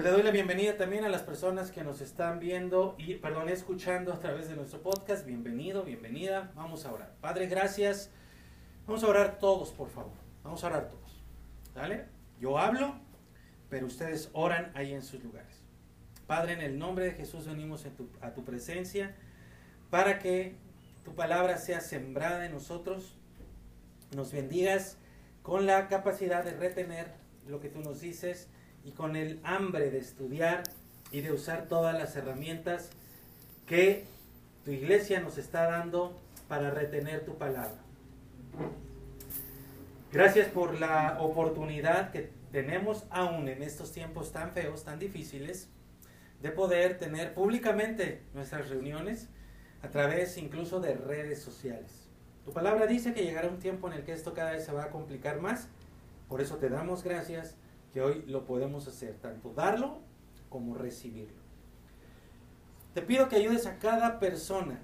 Pues le doy la bienvenida también a las personas que nos están viendo y, perdón, escuchando a través de nuestro podcast. Bienvenido, bienvenida. Vamos a orar. Padre, gracias. Vamos a orar todos, por favor. Vamos a orar todos. ¿Vale? Yo hablo, pero ustedes oran ahí en sus lugares. Padre, en el nombre de Jesús venimos a tu presencia para que tu palabra sea sembrada en nosotros. Nos bendigas con la capacidad de retener lo que tú nos dices y con el hambre de estudiar y de usar todas las herramientas que tu iglesia nos está dando para retener tu palabra. Gracias por la oportunidad que tenemos aún en estos tiempos tan feos, tan difíciles, de poder tener públicamente nuestras reuniones a través incluso de redes sociales. Tu palabra dice que llegará un tiempo en el que esto cada vez se va a complicar más, por eso te damos gracias que hoy lo podemos hacer, tanto darlo como recibirlo. Te pido que ayudes a cada persona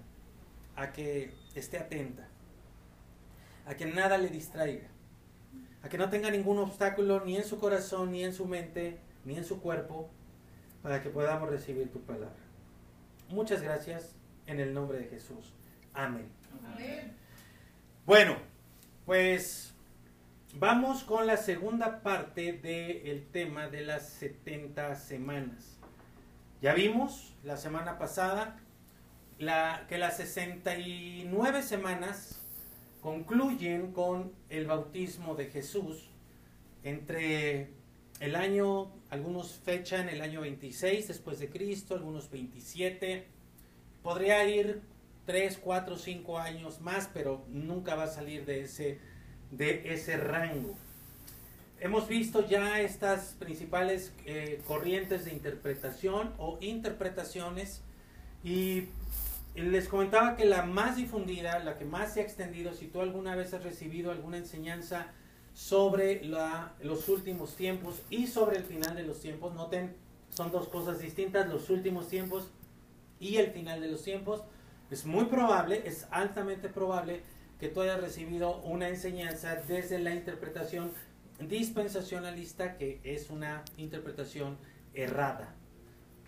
a que esté atenta, a que nada le distraiga, a que no tenga ningún obstáculo ni en su corazón, ni en su mente, ni en su cuerpo, para que podamos recibir tu palabra. Muchas gracias en el nombre de Jesús. Amén. Bueno, pues Vamos con la segunda parte del tema de las 70 semanas. Ya vimos la semana pasada que las 69 semanas concluyen con el bautismo de Jesús entre el año, algunos fechan el año 26 después de Cristo, algunos 27. Podría ir 3, 4, 5 años más, pero nunca va a salir de ese de ese rango. Hemos visto ya estas principales eh, corrientes de interpretación o interpretaciones y les comentaba que la más difundida, la que más se ha extendido, si tú alguna vez has recibido alguna enseñanza sobre la, los últimos tiempos y sobre el final de los tiempos, noten, son dos cosas distintas, los últimos tiempos y el final de los tiempos, es muy probable, es altamente probable que tú hayas recibido una enseñanza desde la interpretación dispensacionalista, que es una interpretación errada,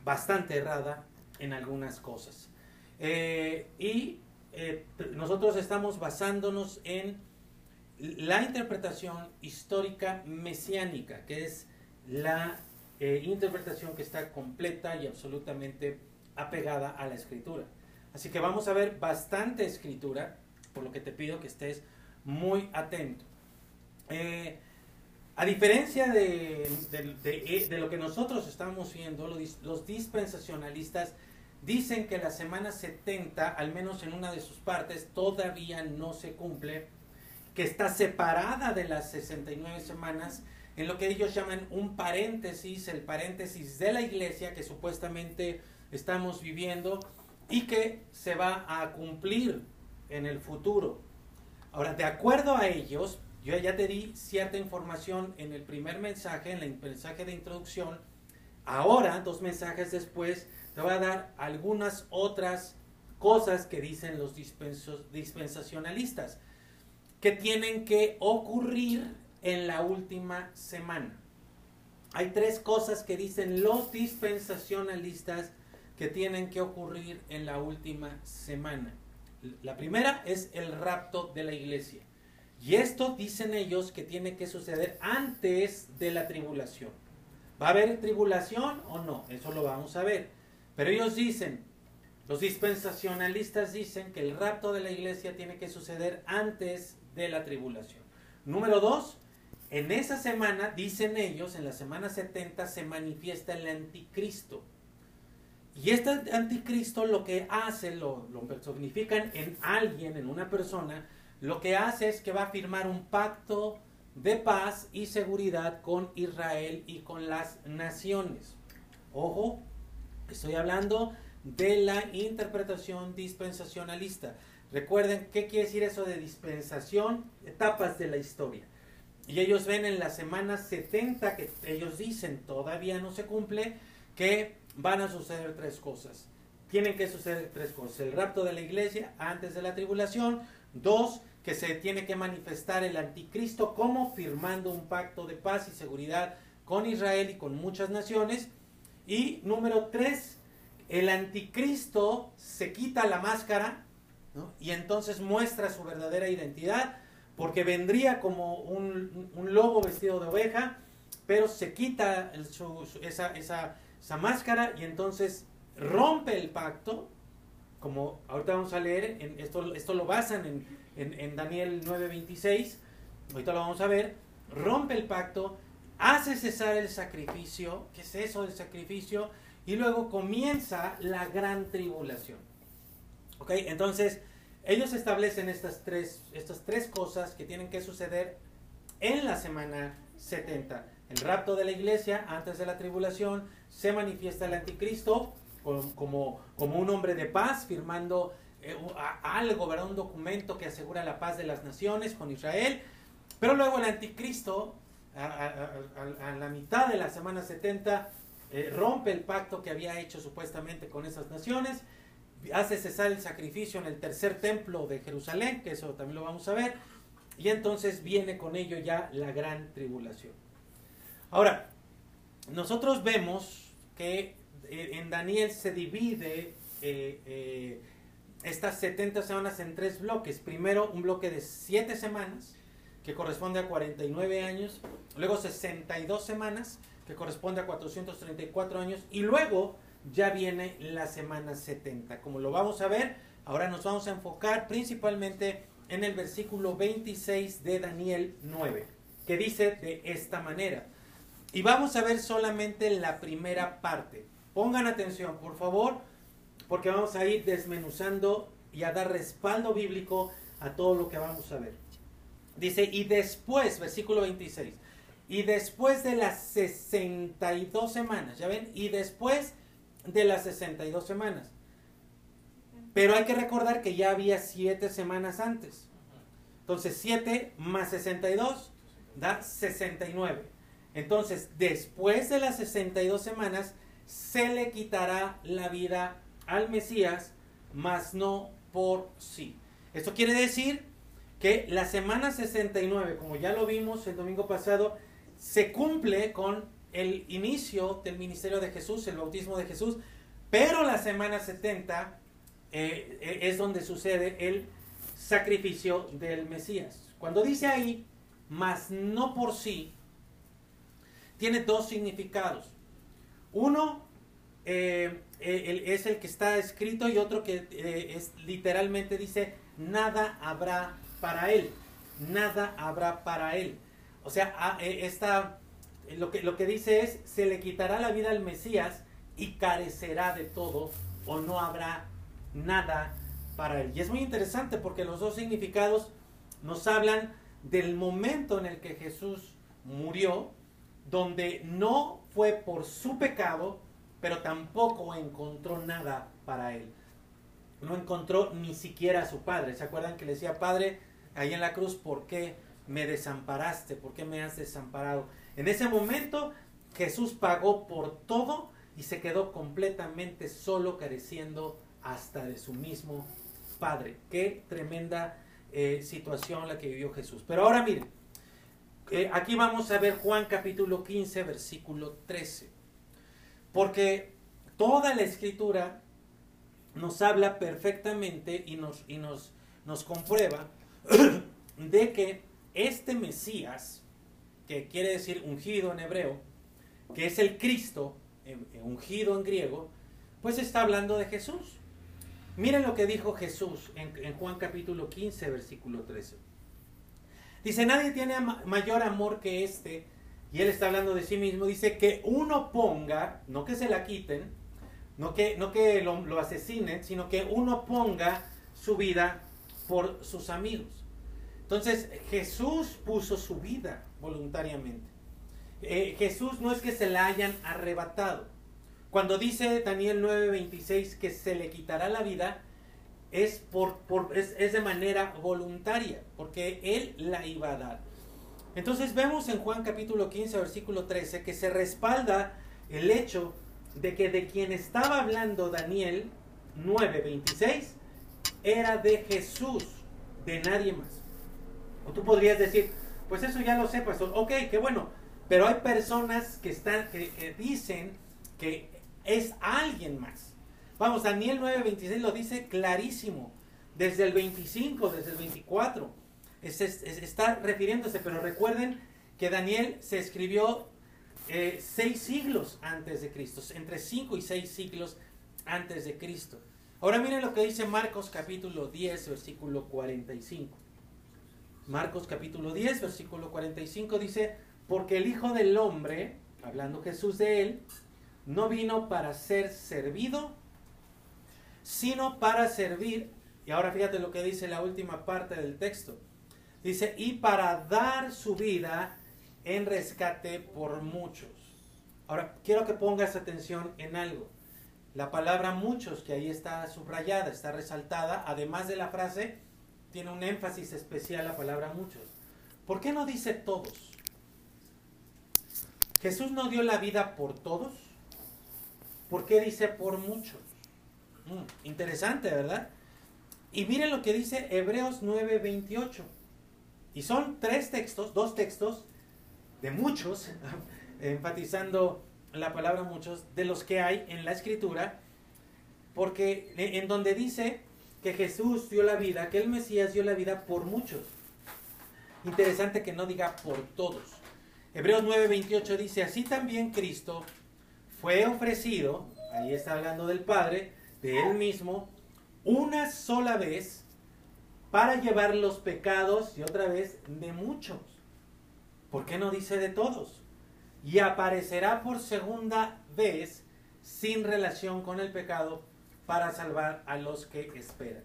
bastante errada en algunas cosas. Eh, y eh, nosotros estamos basándonos en la interpretación histórica mesiánica, que es la eh, interpretación que está completa y absolutamente apegada a la escritura. Así que vamos a ver bastante escritura por lo que te pido que estés muy atento. Eh, a diferencia de, de, lo que nosotros estamos viendo, los, dispensacionalistas dicen que la semana 70, al menos en una de sus partes, todavía no se cumple, que está separada de las 69 semanas, en lo que ellos llaman un paréntesis, el paréntesis de la iglesia que supuestamente estamos viviendo y que se va a cumplir en el futuro. Ahora, de acuerdo a ellos, yo ya te di cierta información en el primer mensaje, en el mensaje de introducción. Ahora, dos mensajes después, te voy a dar algunas otras cosas que dicen los dispensacionalistas, que tienen que ocurrir en la última semana. Hay tres cosas que dicen los dispensacionalistas que tienen que ocurrir en la última semana. La primera es el rapto de la iglesia. Y esto dicen ellos que tiene que suceder antes de la tribulación. ¿Va a haber tribulación o no? Eso lo vamos a ver. Pero ellos dicen, los dispensacionalistas dicen que el rapto de la iglesia tiene que suceder antes de la tribulación. Número dos, en esa semana, dicen ellos, en la semana 70 se manifiesta el anticristo. Y este anticristo lo que hace, lo, lo personifican en alguien, en una persona, lo que hace es que va a firmar un pacto de paz y seguridad con Israel y con las naciones. Ojo, estoy hablando de la interpretación dispensacionalista. Recuerden, ¿qué quiere decir eso de dispensación? Etapas de la historia. Y ellos ven en la semana 70 que ellos dicen todavía no se cumple, que van a suceder tres cosas. Tienen que suceder tres cosas. El rapto de la iglesia antes de la tribulación. Dos, que se tiene que manifestar el anticristo como firmando un pacto de paz y seguridad con Israel y con muchas naciones. Y número tres, el anticristo se quita la máscara y entonces muestra su verdadera identidad, porque vendría como un, lobo vestido de oveja, pero se quita esa, esa, esa máscara y entonces rompe el pacto, como ahorita vamos a leer, en esto, esto lo basan en, en, Daniel 9:26, ahorita lo vamos a ver, rompe el pacto, hace cesar el sacrificio, ¿qué es eso del sacrificio? Y luego comienza la gran tribulación. ¿Ok? Entonces, ellos establecen estas tres, estas tres cosas que tienen que suceder en la semana 70. El rapto de la iglesia antes de la tribulación, se manifiesta el anticristo como, un hombre de paz, firmando eh, algo, ¿verdad? un documento que asegura la paz de las naciones con Israel. Pero luego el anticristo, a, la mitad de la semana 70, eh, rompe el pacto que había hecho supuestamente con esas naciones, hace cesar el sacrificio en el tercer templo de Jerusalén, que eso también lo vamos a ver, y entonces viene con ello ya la gran tribulación. Ahora, nosotros vemos que eh, en Daniel se divide eh, eh, estas 70 semanas en tres bloques. Primero un bloque de 7 semanas, que corresponde a 49 años, luego 62 semanas, que corresponde a 434 años, y luego ya viene la semana 70. Como lo vamos a ver, ahora nos vamos a enfocar principalmente en el versículo 26 de Daniel 9, que dice de esta manera. Y vamos a ver solamente la primera parte. Pongan atención, por favor, porque vamos a ir desmenuzando y a dar respaldo bíblico a todo lo que vamos a ver. Dice, y después, versículo 26, y después de las 62 semanas, ¿ya ven? Y después de las 62 semanas. Pero hay que recordar que ya había 7 semanas antes. Entonces, 7 más 62 da 69. Entonces, después de las 62 semanas, se le quitará la vida al Mesías, mas no por sí. Esto quiere decir que la semana 69, como ya lo vimos el domingo pasado, se cumple con el inicio del ministerio de Jesús, el bautismo de Jesús, pero la semana 70 eh, eh, es donde sucede el sacrificio del Mesías. Cuando dice ahí, mas no por sí, tiene dos significados. Uno eh, eh, es el que está escrito y otro que eh, es, literalmente dice, nada habrá para él, nada habrá para él. O sea, ah, esta, lo, que, lo que dice es, se le quitará la vida al Mesías y carecerá de todo o no habrá nada para él. Y es muy interesante porque los dos significados nos hablan del momento en el que Jesús murió, donde no fue por su pecado, pero tampoco encontró nada para él. No encontró ni siquiera a su padre. ¿Se acuerdan que le decía, Padre, ahí en la cruz, ¿por qué me desamparaste? ¿Por qué me has desamparado? En ese momento Jesús pagó por todo y se quedó completamente solo, careciendo hasta de su mismo Padre. Qué tremenda eh, situación la que vivió Jesús. Pero ahora miren, eh, aquí vamos a ver Juan capítulo 15, versículo 13. Porque toda la escritura nos habla perfectamente y nos, y nos, nos comprueba de que este Mesías, que quiere decir ungido en hebreo, que es el Cristo, eh, eh, ungido en griego, pues está hablando de Jesús. Miren lo que dijo Jesús en, en Juan capítulo 15, versículo 13. Dice, nadie tiene mayor amor que este. Y él está hablando de sí mismo. Dice que uno ponga, no que se la quiten, no que, no que lo, lo asesinen, sino que uno ponga su vida por sus amigos. Entonces Jesús puso su vida voluntariamente. Eh, Jesús no es que se la hayan arrebatado. Cuando dice Daniel 9:26 que se le quitará la vida, es, por, es, de manera voluntaria, porque Él la iba a dar. Entonces vemos en Juan capítulo 15, versículo 13, que se respalda el hecho de que de quien estaba hablando Daniel 9:26 era de Jesús, de nadie más. O tú podrías decir, pues eso ya lo sé, pastor. Ok, qué bueno. Pero hay personas que, están, que dicen que es alguien más. Vamos, Daniel 9:26 lo dice clarísimo, desde el 25, desde el 24. está refiriéndose, pero recuerden que Daniel se escribió eh, seis siglos antes de Cristo, entre cinco y seis siglos antes de Cristo. Ahora miren lo que dice Marcos capítulo 10, versículo 45. Marcos capítulo 10, versículo 45 dice, porque el Hijo del Hombre, hablando Jesús de él, no vino para ser servido, sino para servir. Y ahora fíjate lo que dice la última parte del texto. Dice, y para dar su vida en rescate por muchos. Ahora, quiero que pongas atención en algo. La palabra muchos, que ahí está subrayada, está resaltada, además de la frase, tiene un énfasis especial la palabra muchos. ¿Por qué no dice todos? Jesús no dio la vida por todos. ¿Por qué dice por muchos? Mm, interesante, ¿verdad? Y miren lo que dice Hebreos 9:28. Y son tres textos, dos textos de muchos, enfatizando la palabra muchos, de los que hay en la escritura, porque en donde dice que Jesús dio la vida, que el Mesías dio la vida por muchos. Interesante que no diga por todos. Hebreos 9:28 dice, así también Cristo fue ofrecido, ahí está hablando del Padre, de Él mismo, una sola vez para llevar los pecados, y otra vez, de muchos. ¿Por qué no dice de todos? Y aparecerá por segunda vez sin relación con el pecado para salvar a los que esperan.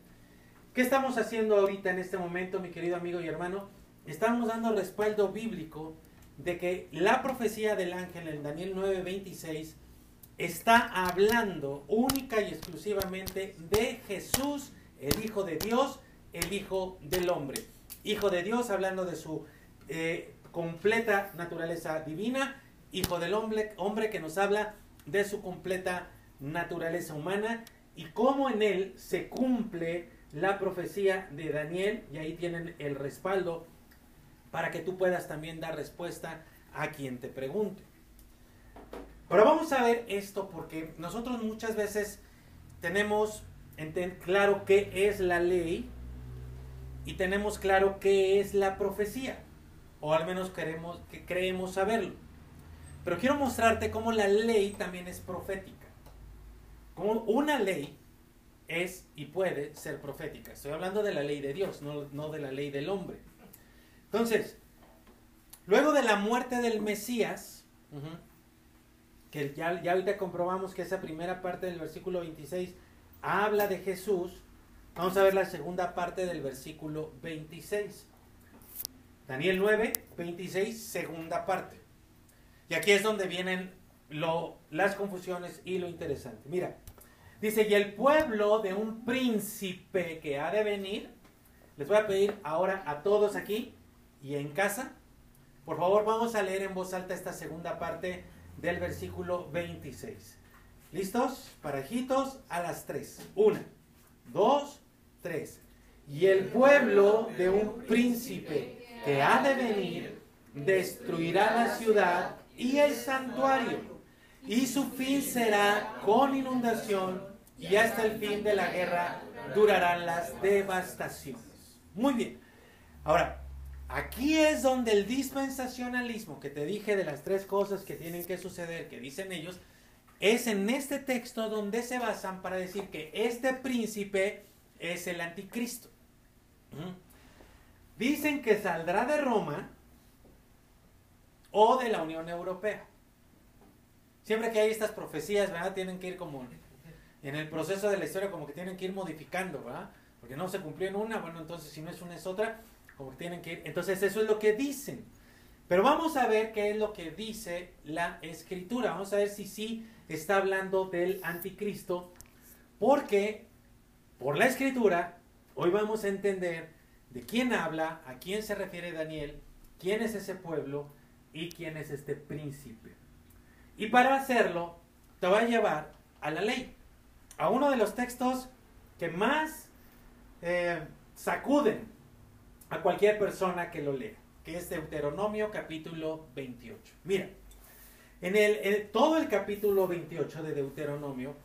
¿Qué estamos haciendo ahorita en este momento, mi querido amigo y hermano? Estamos dando respaldo bíblico de que la profecía del ángel en Daniel 9:26 está hablando única y exclusivamente de Jesús, el Hijo de Dios, el Hijo del Hombre. Hijo de Dios hablando de su eh, completa naturaleza divina, Hijo del hombre, hombre que nos habla de su completa naturaleza humana y cómo en él se cumple la profecía de Daniel y ahí tienen el respaldo para que tú puedas también dar respuesta a quien te pregunte. Pero vamos a ver esto porque nosotros muchas veces tenemos claro qué es la ley y tenemos claro qué es la profecía, o al menos queremos, que creemos saberlo. Pero quiero mostrarte cómo la ley también es profética. Como una ley es y puede ser profética. Estoy hablando de la ley de Dios, no, de la ley del hombre. Entonces, luego de la muerte del Mesías, que ya, ya ahorita comprobamos que esa primera parte del versículo 26 habla de Jesús, vamos a ver la segunda parte del versículo 26. Daniel 9, 26, segunda parte. Y aquí es donde vienen lo, las confusiones y lo interesante. Mira, Dice, y el pueblo de un príncipe que ha de venir, les voy a pedir ahora a todos aquí y en casa, por favor vamos a leer en voz alta esta segunda parte del versículo 26. ¿Listos? Parajitos a las tres. Una, dos, tres. Y el pueblo de un príncipe que ha de venir destruirá la ciudad y el santuario, y su fin será con inundación y hasta el fin de la guerra durarán las devastaciones. Muy bien. Ahora, aquí es donde el dispensacionalismo que te dije de las tres cosas que tienen que suceder, que dicen ellos, es en este texto donde se basan para decir que este príncipe es el anticristo. Dicen que saldrá de Roma o de la Unión Europea. Siempre que hay estas profecías, ¿verdad? Tienen que ir como en el proceso de la historia como que tienen que ir modificando, ¿verdad? Porque no se cumplió en una, bueno, entonces si no es una es otra, como que tienen que ir. Entonces eso es lo que dicen. Pero vamos a ver qué es lo que dice la escritura. Vamos a ver si sí está hablando del anticristo. Porque por la escritura, hoy vamos a entender de quién habla, a quién se refiere Daniel, quién es ese pueblo y quién es este príncipe. Y para hacerlo, te va a llevar a la ley a uno de los textos que más eh, sacuden a cualquier persona que lo lea, que es Deuteronomio capítulo 28. Mira, En el, todo el capítulo 28 de Deuteronomio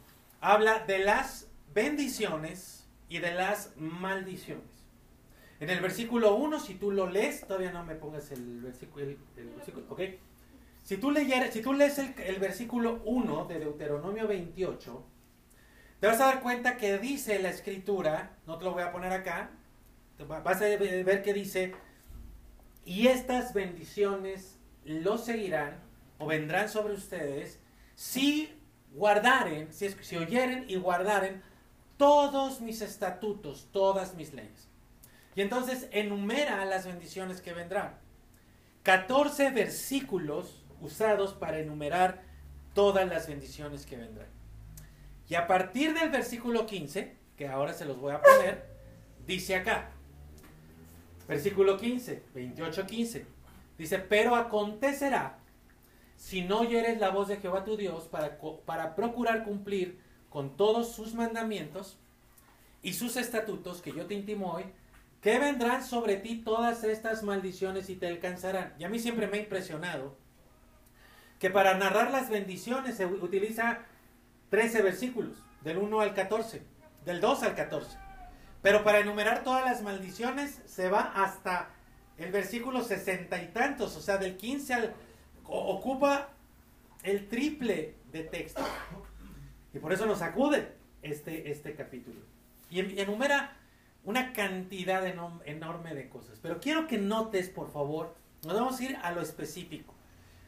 habla de las bendiciones y de las maldiciones. En el versículo 1, si tú lo lees, todavía no me pongas el versículo, el, versículo ok. Si tú, leyeres, si tú lees el, el versículo 1 de Deuteronomio 28, te vas a dar cuenta que dice la escritura, no te lo voy a poner acá, vas a ver que dice, y estas bendiciones los seguirán o vendrán sobre ustedes si guardaren, si, si oyeren y guardaren todos mis estatutos, todas mis leyes. Y entonces enumera las bendiciones que vendrán. 14 versículos usados para enumerar todas las bendiciones que vendrán. Y a partir del versículo 15, que ahora se los voy a poner, dice acá, versículo 15, 28, 15, dice, pero acontecerá si no oyeres la voz de Jehová tu Dios para, para procurar cumplir con todos sus mandamientos y sus estatutos que yo te intimo hoy, que vendrán sobre ti todas estas maldiciones y te alcanzarán. Y a mí siempre me ha impresionado que para narrar las bendiciones se utiliza 13 versículos, del 1 al 14, del 2 al 14. Pero para enumerar todas las maldiciones se va hasta el versículo 60 y tantos, o sea, del 15 al ocupa el triple de texto. Y por eso nos acude este, este capítulo. Y enumera una cantidad enorme de cosas. Pero quiero que notes, por favor, nos vamos a ir a lo específico.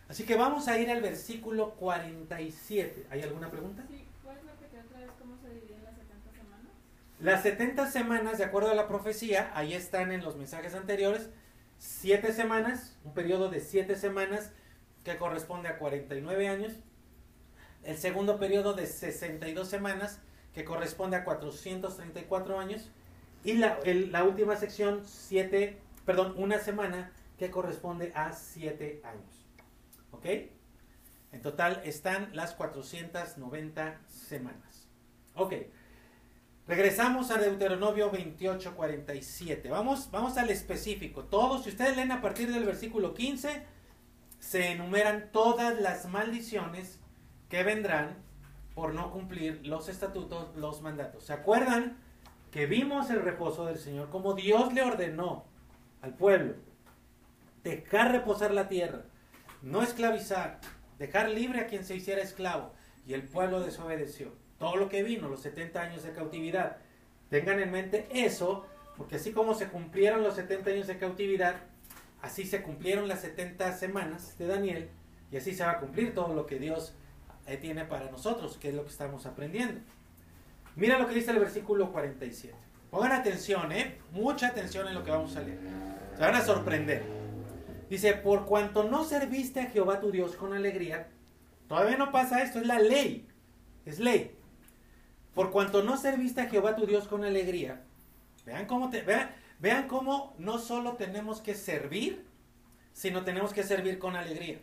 Así que vamos a ir al versículo 47. ¿Hay alguna pregunta? Sí, ¿puedes repetir otra vez cómo se dividen las 70 semanas? Las 70 semanas, de acuerdo a la profecía, ahí están en los mensajes anteriores, 7 semanas, un periodo de 7 semanas que corresponde a 49 años, el segundo periodo de 62 semanas, que corresponde a 434 años, y la, la última sección, siete, perdón, una semana, que corresponde a 7 años. ¿Ok? En total están las 490 semanas. Ok. Regresamos a Deuteronomio 28, 47. Vamos, vamos al específico. Todos, si ustedes leen a partir del versículo 15, se enumeran todas las maldiciones que vendrán por no cumplir los estatutos, los mandatos. ¿Se acuerdan que vimos el reposo del Señor como Dios le ordenó al pueblo? Dejar reposar la tierra, no esclavizar, dejar libre a quien se hiciera esclavo. Y el pueblo desobedeció. Todo lo que vino, los 70 años de cautividad. Tengan en mente eso, porque así como se cumplieron los 70 años de cautividad, Así se cumplieron las 70 semanas de Daniel y así se va a cumplir todo lo que Dios eh, tiene para nosotros, que es lo que estamos aprendiendo. Mira lo que dice el versículo 47. Pongan atención, ¿eh? Mucha atención en lo que vamos a leer. Se van a sorprender. Dice, por cuanto no serviste a Jehová tu Dios con alegría, todavía no pasa esto, es la ley. Es ley. Por cuanto no serviste a Jehová tu Dios con alegría, vean cómo te, vean, Vean cómo no solo tenemos que servir, sino tenemos que servir con alegría.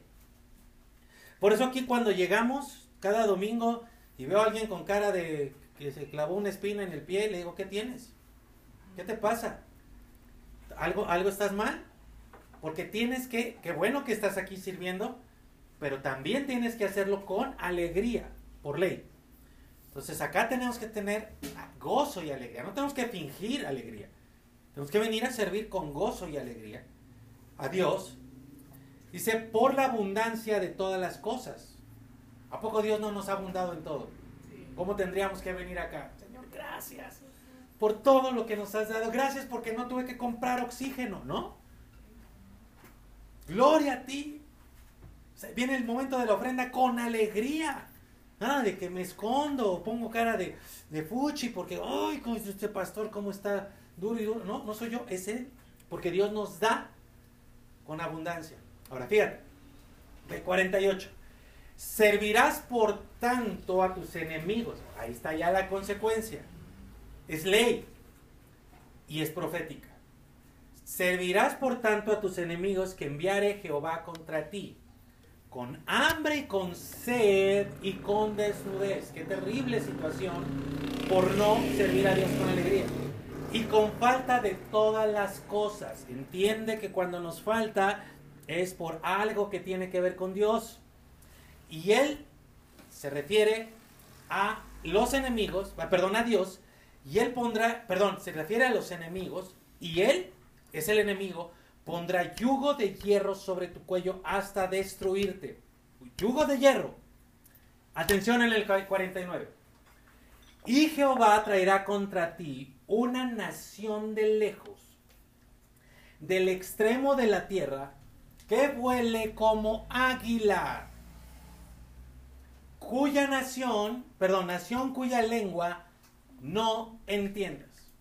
Por eso aquí cuando llegamos cada domingo y veo a alguien con cara de que se clavó una espina en el pie, le digo, ¿qué tienes? ¿Qué te pasa? ¿Algo, algo estás mal? Porque tienes que, qué bueno que estás aquí sirviendo, pero también tienes que hacerlo con alegría, por ley. Entonces acá tenemos que tener gozo y alegría, no tenemos que fingir alegría. Tenemos que venir a servir con gozo y alegría a Dios. Dice, por la abundancia de todas las cosas. ¿A poco Dios no nos ha abundado en todo? ¿Cómo tendríamos que venir acá? Señor, gracias por todo lo que nos has dado. Gracias porque no tuve que comprar oxígeno, ¿no? Gloria a ti. viene el momento de la ofrenda con alegría. Nada de que me escondo o pongo cara de, de fuchi porque, ay, este pastor, ¿cómo está duro y duro. No, no soy yo, es Él. Porque Dios nos da con abundancia. Ahora, fíjate, de 48. Servirás por tanto a tus enemigos. Ahí está ya la consecuencia. Es ley y es profética. Servirás por tanto a tus enemigos que enviare Jehová contra ti, con hambre y con sed y con desnudez. Qué terrible situación por no servir a Dios con alegría y con falta de todas las cosas. Entiende que cuando nos falta es por algo que tiene que ver con Dios. y él se refiere a los enemigos, perdón, a Dios, y él pondrá, perdón, se refiere a los enemigos, y él es el enemigo, pondrá yugo de hierro sobre tu cuello hasta destruirte. Yugo de hierro. Atención en el 49. Y Jehová traerá contra ti una nación de lejos, del extremo de la tierra, que vuele como águila, cuya nación, perdón, nación cuya lengua no entiendas.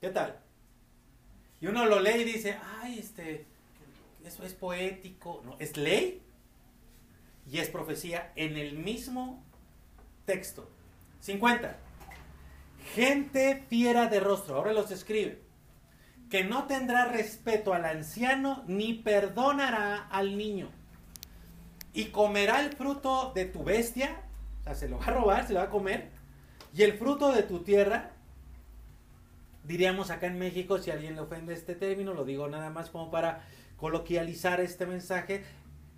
¿Qué tal? Y uno lo lee y dice, ay, este, eso es poético. No, es ley y es profecía en el mismo texto. 50. Gente fiera de rostro, ahora los escribe, que no tendrá respeto al anciano ni perdonará al niño. Y comerá el fruto de tu bestia, o sea, se lo va a robar, se lo va a comer, y el fruto de tu tierra diríamos acá en México, si alguien le ofende este término, lo digo nada más como para coloquializar este mensaje,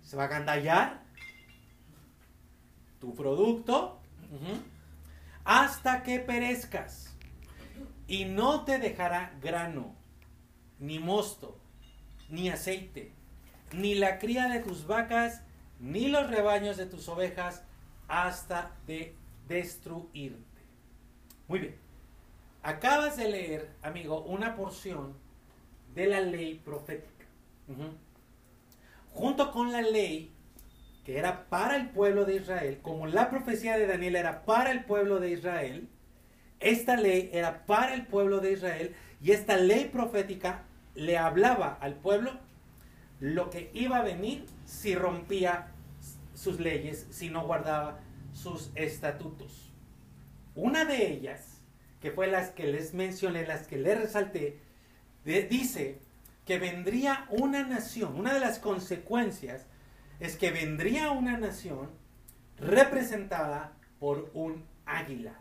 se va a gandallar tu producto hasta que perezcas y no te dejará grano, ni mosto, ni aceite, ni la cría de tus vacas, ni los rebaños de tus ovejas, hasta de destruirte. Muy bien. Acabas de leer, amigo, una porción de la ley profética. Junto con la ley que era para el pueblo de Israel, como la profecía de Daniel era para el pueblo de Israel, esta ley era para el pueblo de Israel y esta ley profética le hablaba al pueblo lo que iba a venir si rompía sus leyes, si no guardaba sus estatutos. Una de ellas que fue las que les mencioné, las que les resalté, dice que vendría una nación, una de las consecuencias es que vendría una nación representada por un águila.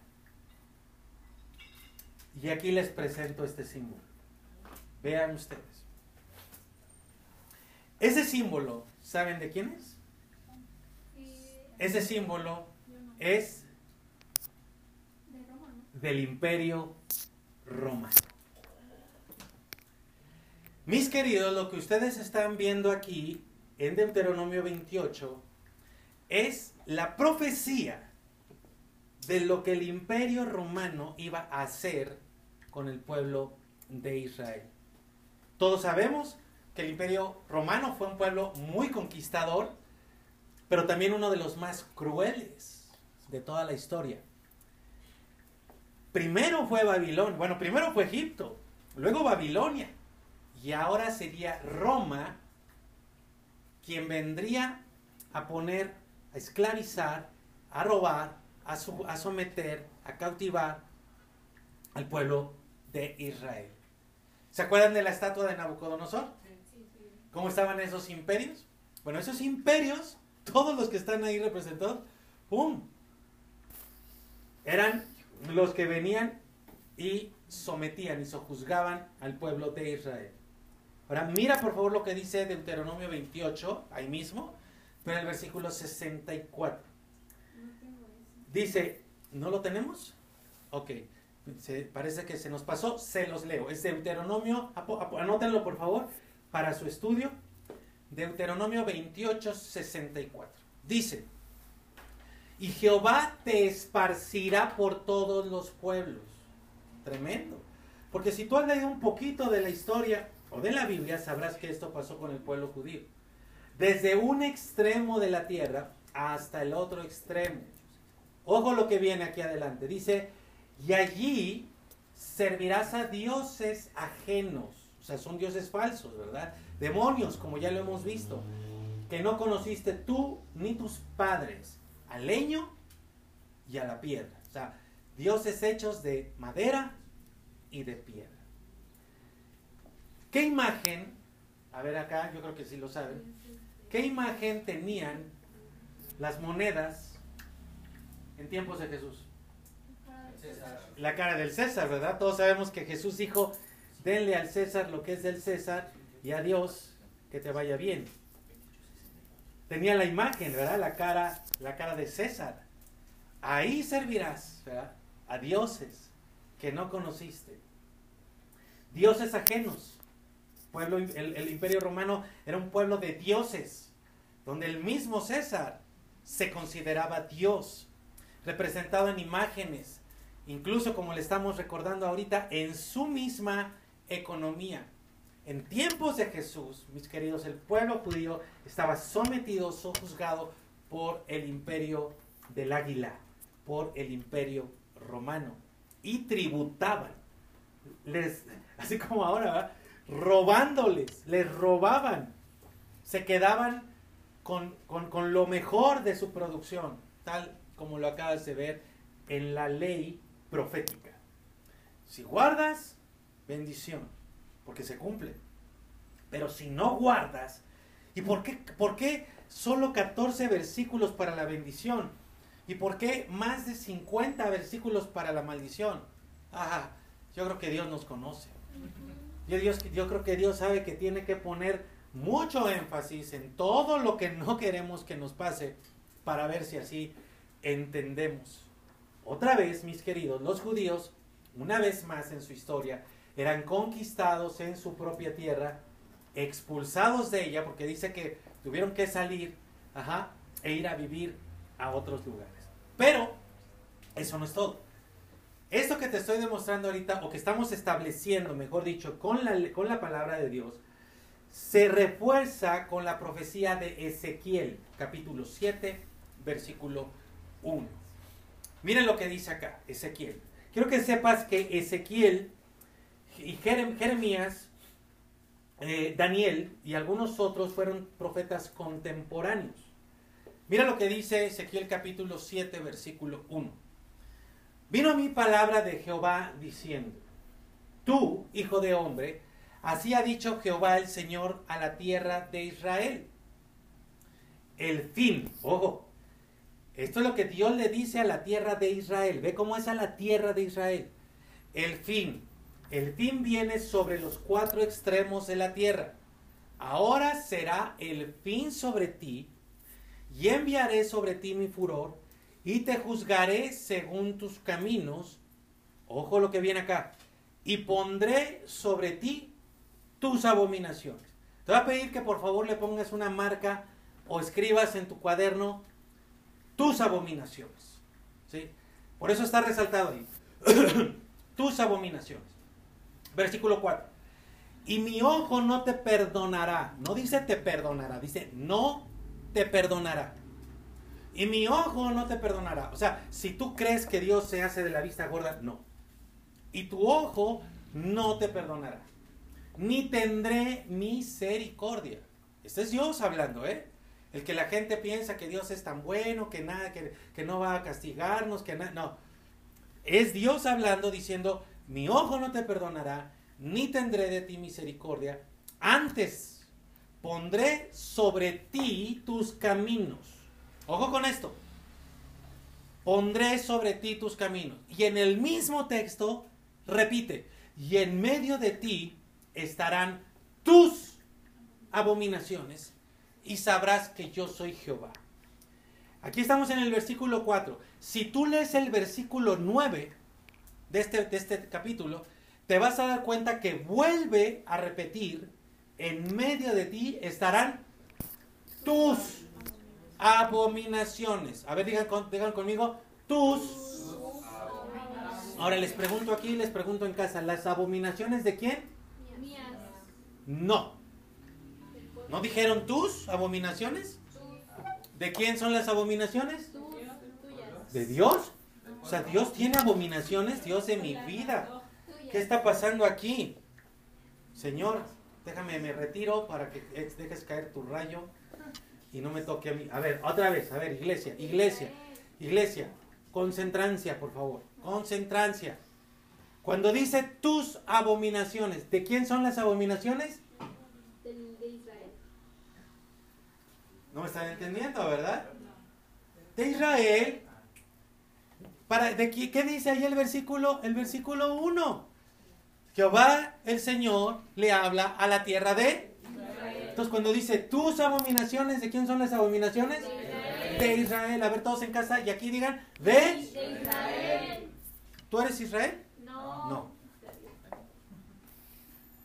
Y aquí les presento este símbolo. Vean ustedes. Ese símbolo, ¿saben de quién es? Ese símbolo es del imperio romano. Mis queridos, lo que ustedes están viendo aquí en Deuteronomio 28 es la profecía de lo que el imperio romano iba a hacer con el pueblo de Israel. Todos sabemos que el imperio romano fue un pueblo muy conquistador, pero también uno de los más crueles de toda la historia. Primero fue Babilonia, bueno, primero fue Egipto, luego Babilonia, y ahora sería Roma quien vendría a poner, a esclavizar, a robar, a, a someter, a cautivar al pueblo de Israel. ¿Se acuerdan de la estatua de Nabucodonosor? ¿Cómo estaban esos imperios? Bueno, esos imperios, todos los que están ahí representados, ¡pum! Eran los que venían y sometían y sojuzgaban al pueblo de Israel. Ahora, mira por favor lo que dice Deuteronomio 28, ahí mismo, pero el versículo 64. Dice, ¿no lo tenemos? Ok, parece que se nos pasó, se los leo. Es Deuteronomio, anótenlo por favor para su estudio. Deuteronomio 28, 64. Dice, y Jehová te esparcirá por todos los pueblos. Tremendo. Porque si tú has leído un poquito de la historia o de la Biblia, sabrás que esto pasó con el pueblo judío. Desde un extremo de la tierra hasta el otro extremo. Ojo lo que viene aquí adelante. Dice, y allí servirás a dioses ajenos. O sea, son dioses falsos, ¿verdad? Demonios, como ya lo hemos visto. Que no conociste tú ni tus padres al leño y a la piedra. O sea, dioses hechos de madera y de piedra. ¿Qué imagen, a ver acá, yo creo que sí lo saben, qué imagen tenían las monedas en tiempos de Jesús? La cara del César, ¿verdad? Todos sabemos que Jesús dijo, denle al César lo que es del César y a Dios que te vaya bien. Tenía la imagen, ¿verdad? La cara, la cara de César. Ahí servirás. A dioses que no conociste. Dioses ajenos. Pueblo, el, el imperio romano era un pueblo de dioses, donde el mismo César se consideraba Dios, representado en imágenes, incluso como le estamos recordando ahorita, en su misma economía. En tiempos de Jesús, mis queridos, el pueblo judío estaba sometido, sojuzgado por el imperio del águila, por el imperio romano. Y tributaban. Les, así como ahora, robándoles, les robaban. Se quedaban con, con lo mejor de su producción, tal como lo acabas de ver en la ley profética. Si guardas, bendición porque se cumple. Pero si no guardas, ¿y por qué, por qué solo 14 versículos para la bendición? ¿Y por qué más de 50 versículos para la maldición? Ajá, yo creo que Dios nos conoce. Yo, Dios, yo creo que Dios sabe que tiene que poner mucho énfasis en todo lo que no queremos que nos pase para ver si así entendemos. Otra vez, mis queridos, los judíos, una vez más en su historia, eran conquistados en su propia tierra, expulsados de ella, porque dice que tuvieron que salir ajá, e ir a vivir a otros lugares. Pero eso no es todo. Esto que te estoy demostrando ahorita, o que estamos estableciendo, mejor dicho, con la, con la palabra de Dios, se refuerza con la profecía de Ezequiel, capítulo 7, versículo 1. Miren lo que dice acá, Ezequiel. Quiero que sepas que Ezequiel y Jeremías, eh, Daniel y algunos otros fueron profetas contemporáneos. Mira lo que dice Ezequiel capítulo 7, versículo 1. Vino a mi palabra de Jehová diciendo, tú, hijo de hombre, así ha dicho Jehová el Señor a la tierra de Israel. El fin, ojo, esto es lo que Dios le dice a la tierra de Israel. Ve cómo es a la tierra de Israel. El fin el fin viene sobre los cuatro extremos de la tierra. Ahora será el fin sobre ti, y enviaré sobre ti mi furor, y te juzgaré según tus caminos. Ojo lo que viene acá. Y pondré sobre ti tus abominaciones. Te voy a pedir que por favor le pongas una marca o escribas en tu cuaderno tus abominaciones. ¿sí? Por eso está resaltado ahí. tus abominaciones. Versículo 4. Y mi ojo no te perdonará. No dice te perdonará, dice no te perdonará. Y mi ojo no te perdonará. O sea, si tú crees que Dios se hace de la vista gorda, no. Y tu ojo no te perdonará. Ni tendré misericordia. Este es Dios hablando, ¿eh? El que la gente piensa que Dios es tan bueno, que nada, que, que no va a castigarnos, que nada. No. Es Dios hablando diciendo, mi ojo no te perdonará, ni tendré de ti misericordia. Antes pondré sobre ti tus caminos. Ojo con esto. Pondré sobre ti tus caminos. Y en el mismo texto repite, y en medio de ti estarán tus abominaciones y sabrás que yo soy Jehová. Aquí estamos en el versículo 4. Si tú lees el versículo 9, de este, de este capítulo, te vas a dar cuenta que vuelve a repetir, en medio de ti estarán tus abominaciones. A ver, digan, digan conmigo, tus. Ahora les pregunto aquí, les pregunto en casa, ¿las abominaciones de quién? No. ¿No dijeron tus abominaciones? ¿De quién son las abominaciones? ¿De Dios? O sea, Dios tiene abominaciones, Dios de mi vida. ¿Qué está pasando aquí? Señor, déjame, me retiro para que dejes caer tu rayo y no me toque a mí. A ver, otra vez, a ver, iglesia, iglesia, iglesia, concentrancia, por favor, concentrancia. Cuando dice tus abominaciones, ¿de quién son las abominaciones? De Israel. No me están entendiendo, ¿verdad? De Israel de qué, dice ahí el versículo? El versículo 1. Jehová el Señor le habla a la tierra de Israel. Entonces cuando dice tus abominaciones, ¿de quién son las abominaciones? De Israel. A ver, todos en casa y aquí digan, de Israel. ¿Tú eres Israel? No. No.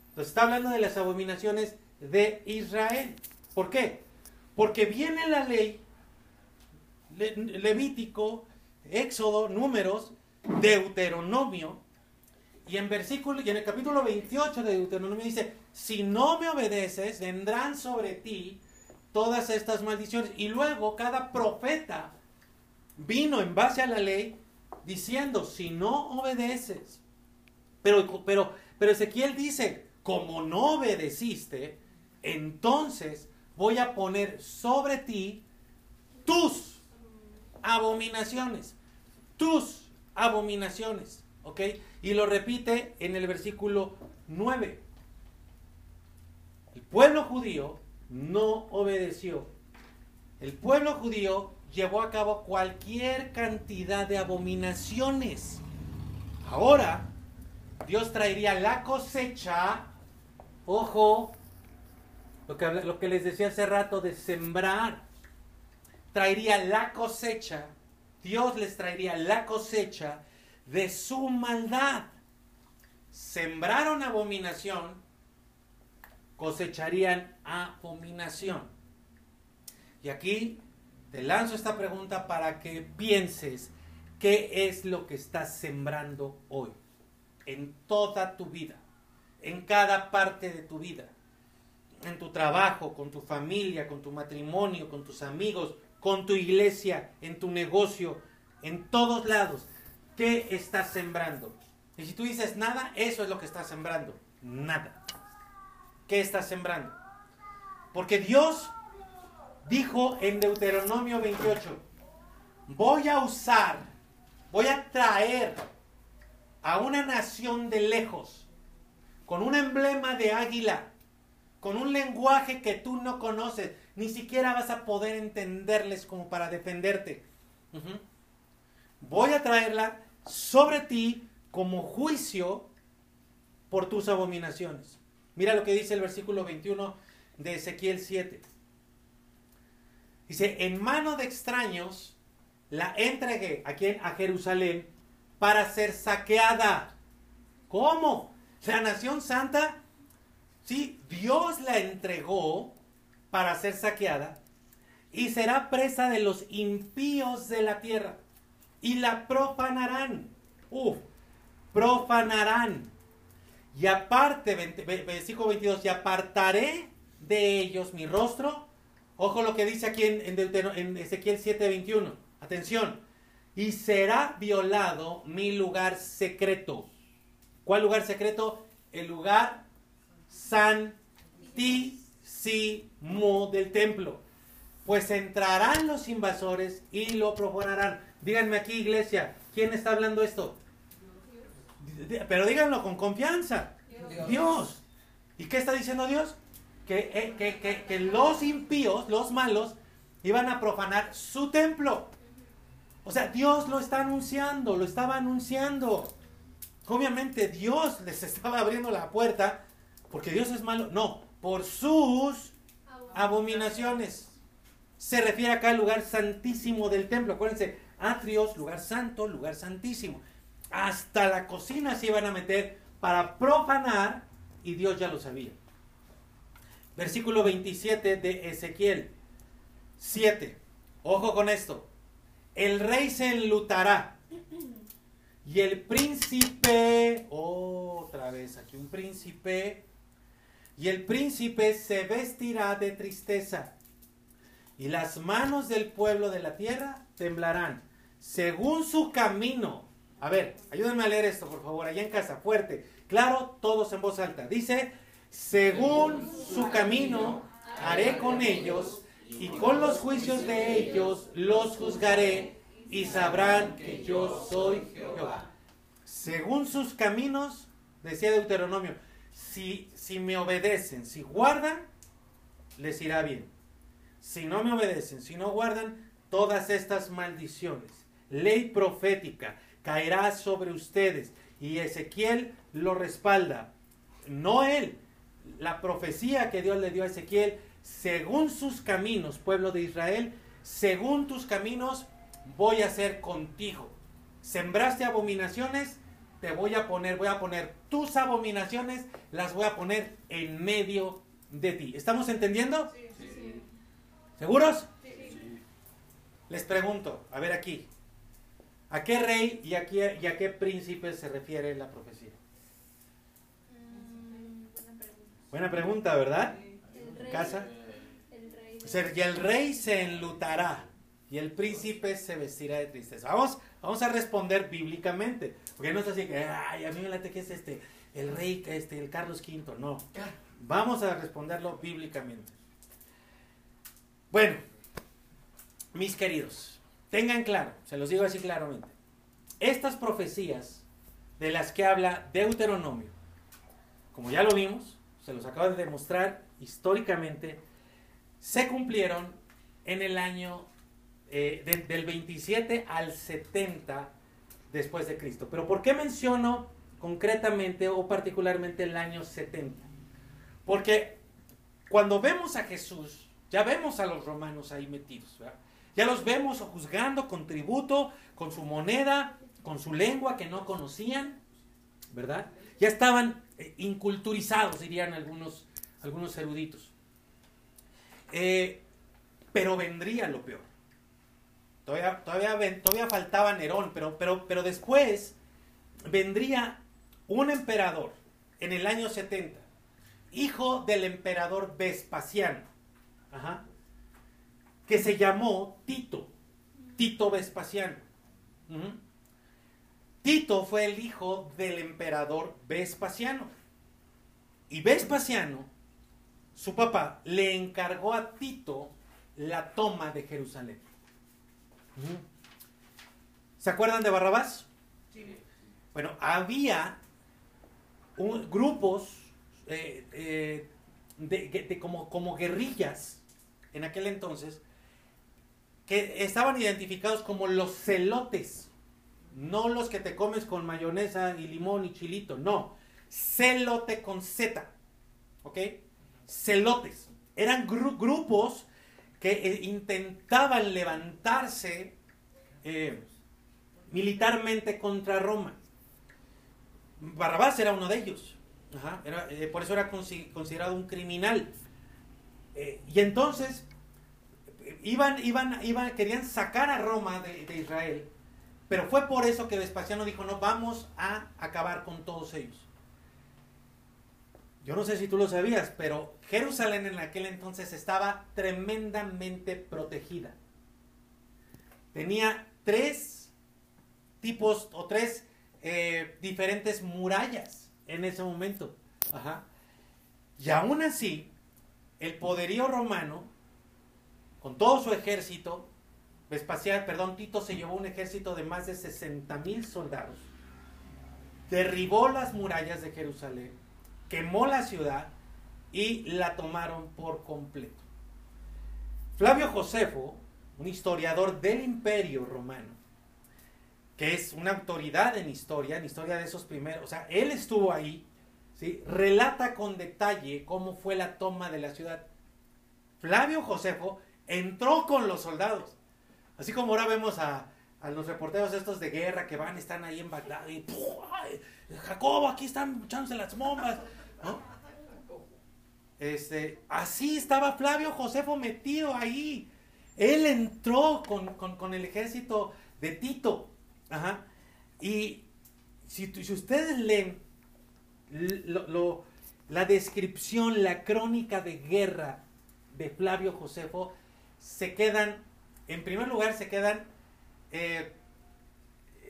Entonces está hablando de las abominaciones de Israel. ¿Por qué? Porque viene la ley, Le- Levítico, Éxodo, Números, Deuteronomio, y en versículo, y en el capítulo 28 de Deuteronomio dice, si no me obedeces, vendrán sobre ti todas estas maldiciones. Y luego cada profeta vino en base a la ley diciendo, si no obedeces, pero, pero, pero Ezequiel dice, como no obedeciste, entonces voy a poner sobre ti tus abominaciones, tus abominaciones, ¿ok? Y lo repite en el versículo 9. El pueblo judío no obedeció. El pueblo judío llevó a cabo cualquier cantidad de abominaciones. Ahora, Dios traería la cosecha, ojo, lo que, lo que les decía hace rato de sembrar, traería la cosecha, Dios les traería la cosecha de su maldad. Sembraron abominación, cosecharían abominación. Y aquí te lanzo esta pregunta para que pienses qué es lo que estás sembrando hoy, en toda tu vida, en cada parte de tu vida, en tu trabajo, con tu familia, con tu matrimonio, con tus amigos, con tu iglesia, en tu negocio, en todos lados. ¿Qué estás sembrando? Y si tú dices nada, eso es lo que estás sembrando. Nada. ¿Qué estás sembrando? Porque Dios dijo en Deuteronomio 28, voy a usar, voy a traer a una nación de lejos, con un emblema de águila, con un lenguaje que tú no conoces, ni siquiera vas a poder entenderles como para defenderte. Voy a traerla sobre ti como juicio por tus abominaciones. Mira lo que dice el versículo 21 de Ezequiel 7. Dice, en mano de extraños la entregué, ¿a quién? A Jerusalén, para ser saqueada. ¿Cómo? La nación santa, sí, Dios la entregó para ser saqueada y será presa de los impíos de la tierra y la profanarán. Uf, profanarán. Y aparte, versículo 22, y apartaré de ellos mi rostro. Ojo lo que dice aquí en, en en Ezequiel 7:21. Atención. Y será violado mi lugar secreto. ¿Cuál lugar secreto? El lugar santísimo del templo. Pues entrarán los invasores y lo profanarán. Díganme aquí, iglesia, ¿quién está hablando esto? Pero díganlo con confianza. Dios. ¿Y qué está diciendo Dios? Que, eh, que- que- que los impíos, los malos, iban a profanar su templo. O sea, Dios lo está anunciando, lo estaba anunciando. Obviamente Dios les estaba abriendo la puerta porque Dios es malo. No, por sus abominaciones. Se refiere acá al lugar santísimo del templo. Acuérdense, atrios, lugar santo, lugar santísimo. Hasta la cocina se iban a meter para profanar y Dios ya lo sabía. Versículo 27 de Ezequiel 7. Ojo con esto. El rey se enlutará y el príncipe, otra vez aquí un príncipe, y el príncipe se vestirá de tristeza y las manos del pueblo de la tierra temblarán según su camino. A ver, ayúdenme a leer esto, por favor, allá en casa, fuerte. Claro, todos en voz alta. Dice, según su camino haré con ellos y con los juicios de ellos los juzgaré y sabrán que yo soy Jehová. Según sus caminos, decía Deuteronomio, si, si me obedecen, si guardan, les irá bien. Si no me obedecen, si no guardan todas estas maldiciones, ley profética caerá sobre ustedes. Y Ezequiel lo respalda. No él, la profecía que Dios le dio a Ezequiel, según sus caminos, pueblo de Israel, según tus caminos voy a hacer contigo. Sembraste abominaciones, te voy a poner, voy a poner tus abominaciones, las voy a poner en medio de ti. ¿Estamos entendiendo? Sí. ¿Seguros? Sí. Les pregunto, a ver aquí, ¿a qué rey y a qué, y a qué príncipe se refiere la profecía? Mm, buena pregunta, ¿verdad? ¿Casa? El rey. y el rey se enlutará y el príncipe se vestirá de tristeza. Vamos, vamos a responder bíblicamente, porque no es así que, ay, a mí me late que es este, el rey, este, el Carlos V, no. Vamos a responderlo bíblicamente. Bueno, mis queridos, tengan claro, se los digo así claramente, estas profecías de las que habla Deuteronomio, como ya lo vimos, se los acabo de demostrar históricamente, se cumplieron en el año eh, del 27 al 70 después de Cristo. Pero ¿por qué menciono concretamente o particularmente el año 70? Porque cuando vemos a Jesús, ya vemos a los romanos ahí metidos, ya los vemos juzgando con tributo, con su moneda, con su lengua que no conocían, ¿verdad? Ya estaban eh, inculturizados, dirían algunos, algunos eruditos. Eh, pero vendría lo peor. Todavía, todavía, faltaba Nerón, pero, pero, pero después vendría un emperador en el año 70, hijo del emperador Vespasiano, que se llamó Tito, Tito Vespasiano. Tito fue el hijo del emperador Vespasiano. Y Vespasiano, su papá, le encargó a Tito la toma de Jerusalén. ¿Se acuerdan de Barrabás? Sí. Bueno, había grupos eh, eh, de, como, como guerrillas en aquel entonces que estaban identificados como los celotes, no los que te comes con mayonesa y limón y chilito, no, celote con Z, ¿ok? Celotes. Eran grupos que eh, intentaban levantarse eh, militarmente contra Roma. Barrabás era uno de ellos. Eh, por eso era considerado un criminal. y entonces iban, iban, iban, querían sacar a Roma de, de, Israel. Pero fue por eso que Vespasiano dijo, no, vamos a acabar con todos ellos. Yo no sé si tú lo sabías, pero Jerusalén en aquel entonces estaba tremendamente protegida. Tenía tres tipos o tres eh, diferentes murallas en ese momento. Y aún así, el poderío romano, con todo su ejército, Vespasiano, perdón, Tito se llevó un ejército de más de 60 mil soldados, derribó las murallas de Jerusalén, quemó la ciudad y la tomaron por completo. Flavio Josefo, un historiador del imperio romano, que es una autoridad en historia, en historia de esos primeros, o sea, él estuvo ahí, ¿sí? relata con detalle cómo fue la toma de la ciudad. Flavio Josefo entró con los soldados, así como ahora vemos a, a los reporteros estos de guerra que van, están ahí en Bagdad y Jacobo, aquí están echándose las bombas. Este, así estaba Flavio Josefo metido ahí. Él entró con, el ejército de Tito. Y si, si ustedes leen la descripción, la crónica de guerra de Flavio Josefo, se quedan, en primer lugar, se quedan eh,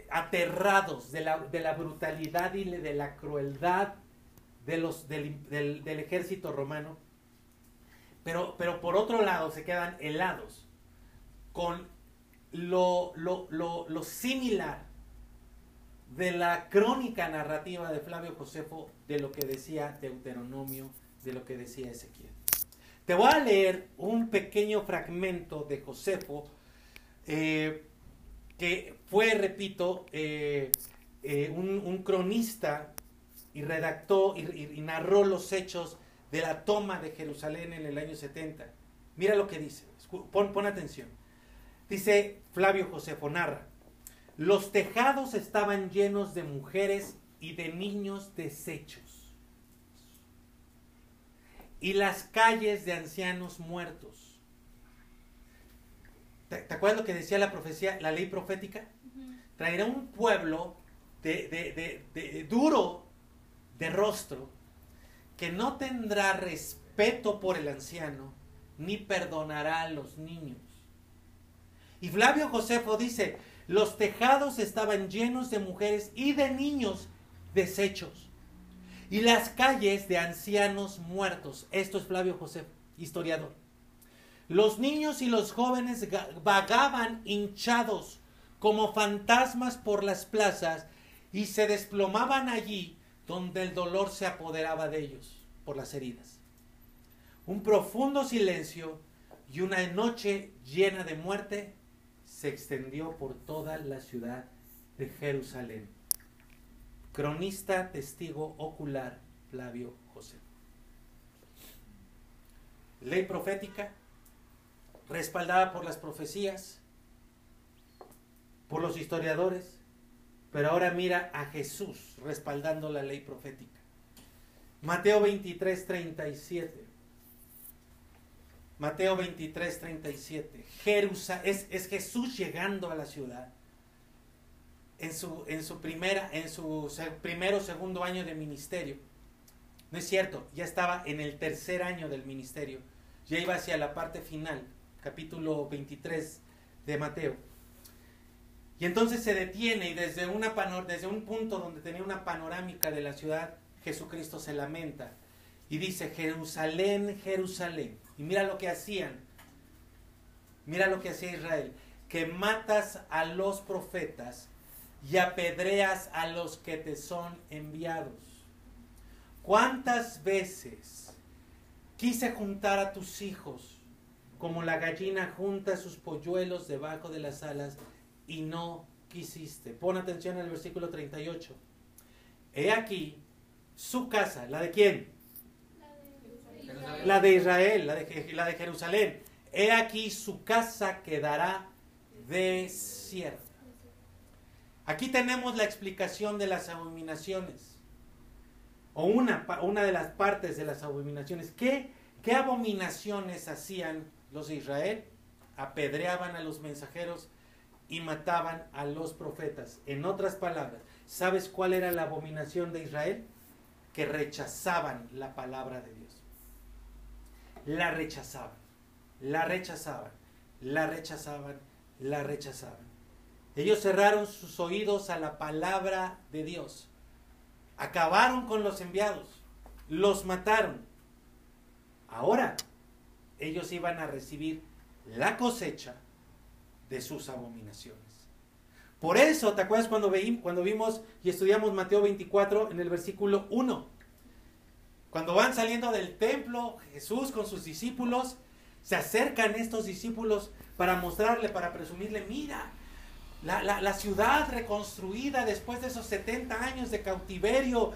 aterrados de la, de la brutalidad y de la crueldad del, ejército romano, pero, pero por otro lado se quedan helados con lo, lo, similar de la crónica narrativa de Flavio Josefo de lo que decía Deuteronomio, de lo que decía Ezequiel. Te voy a leer un pequeño fragmento de Josefo eh, que fue, repito, eh, eh, un, cronista y redactó y, narró los hechos de la toma de Jerusalén en el año 70. Mira lo que dice, pon, pon atención. Dice Flavio Josefo, narra, los tejados estaban llenos de mujeres y de niños deshechos, y las calles de ancianos muertos. ¿Te, acuerdas lo que decía la profecía, la ley profética? Traerá un pueblo de, duro de rostro que no tendrá respeto por el anciano ni perdonará a los niños. Y Flavio Josefo dice, los tejados estaban llenos de mujeres y de niños deshechos y las calles de ancianos muertos. Esto es Flavio Josefo, historiador. Los niños y los jóvenes vagaban hinchados como fantasmas por las plazas y se desplomaban allí donde el dolor se apoderaba de ellos por las heridas. Un profundo silencio y una noche llena de muerte se extendió por toda la ciudad de Jerusalén. Cronista, testigo ocular, Flavio José. Ley profética, respaldada por las profecías, por los historiadores, pero ahora mira a Jesús respaldando la ley profética. Mateo 23, 37. Mateo 23, 37. es, es Jesús llegando a la ciudad en su, en su primera, en su primero segundo año de ministerio. No es cierto, ya estaba en el tercer año del ministerio. Ya iba hacia la parte final, capítulo 23 de Mateo. Y entonces se detiene y desde, una desde un punto donde tenía una panorámica de la ciudad, Jesucristo se lamenta y dice, Jerusalén, Jerusalén. Y mira lo que hacían. Mira lo que hacía Israel. Que matas a los profetas y apedreas a los que te son enviados. ¿Cuántas veces quise juntar a tus hijos como la gallina junta sus polluelos debajo de las alas y no quisiste. Pon atención al versículo 38. He aquí su casa, ¿la de quién? La de Israel, la de, la de Jerusalén. He aquí su casa quedará desierta. Aquí tenemos la explicación de las abominaciones. O una, una de las partes de las abominaciones. ¿Qué, ¿Qué abominaciones hacían los de Israel? Apedreaban a los mensajeros y mataban a los profetas. En otras palabras, ¿sabes cuál era la abominación de Israel? Que rechazaban la palabra de Dios. La rechazaban, la rechazaban, la rechazaban, la rechazaban. Ellos cerraron sus oídos a la palabra de Dios. Acabaron con los enviados, los mataron. Ahora ellos iban a recibir la cosecha de sus abominaciones. Por eso, ¿te acuerdas cuando, cuando vimos y estudiamos Mateo 24 en el versículo 1? Cuando van saliendo del templo, Jesús con sus discípulos, se acercan estos discípulos para mostrarle, para presumirle, mira, la, ciudad reconstruida después de esos 70 años de cautiverio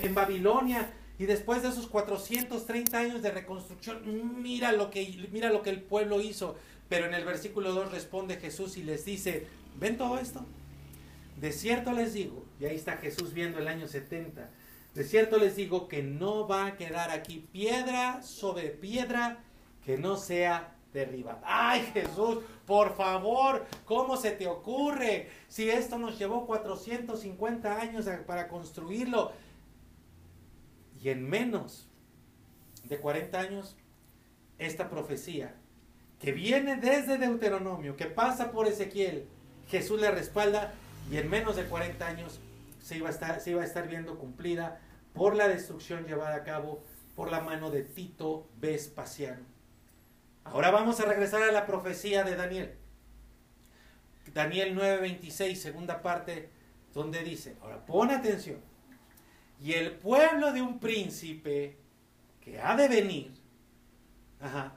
en Babilonia y después de esos 430 años de reconstrucción, mira lo que, mira lo que el pueblo hizo. Pero en el versículo 2 responde Jesús y les dice, ¿ven todo esto? De cierto les digo, y ahí está Jesús viendo el año 70, de cierto les digo que no va a quedar aquí piedra sobre piedra que no sea derribada. Ay Jesús, por favor, ¿cómo se te ocurre? Si esto nos llevó 450 años para construirlo y en menos de 40 años, esta profecía que viene desde Deuteronomio, que pasa por Ezequiel, Jesús le respalda y en menos de 40 años se iba a estar, viendo cumplida por la destrucción llevada a cabo por la mano de Tito Vespasiano. Ahora vamos a regresar a la profecía de Daniel. Daniel 9:26, segunda parte, donde dice, ahora pon atención, y el pueblo de un príncipe que ha de venir, ajá,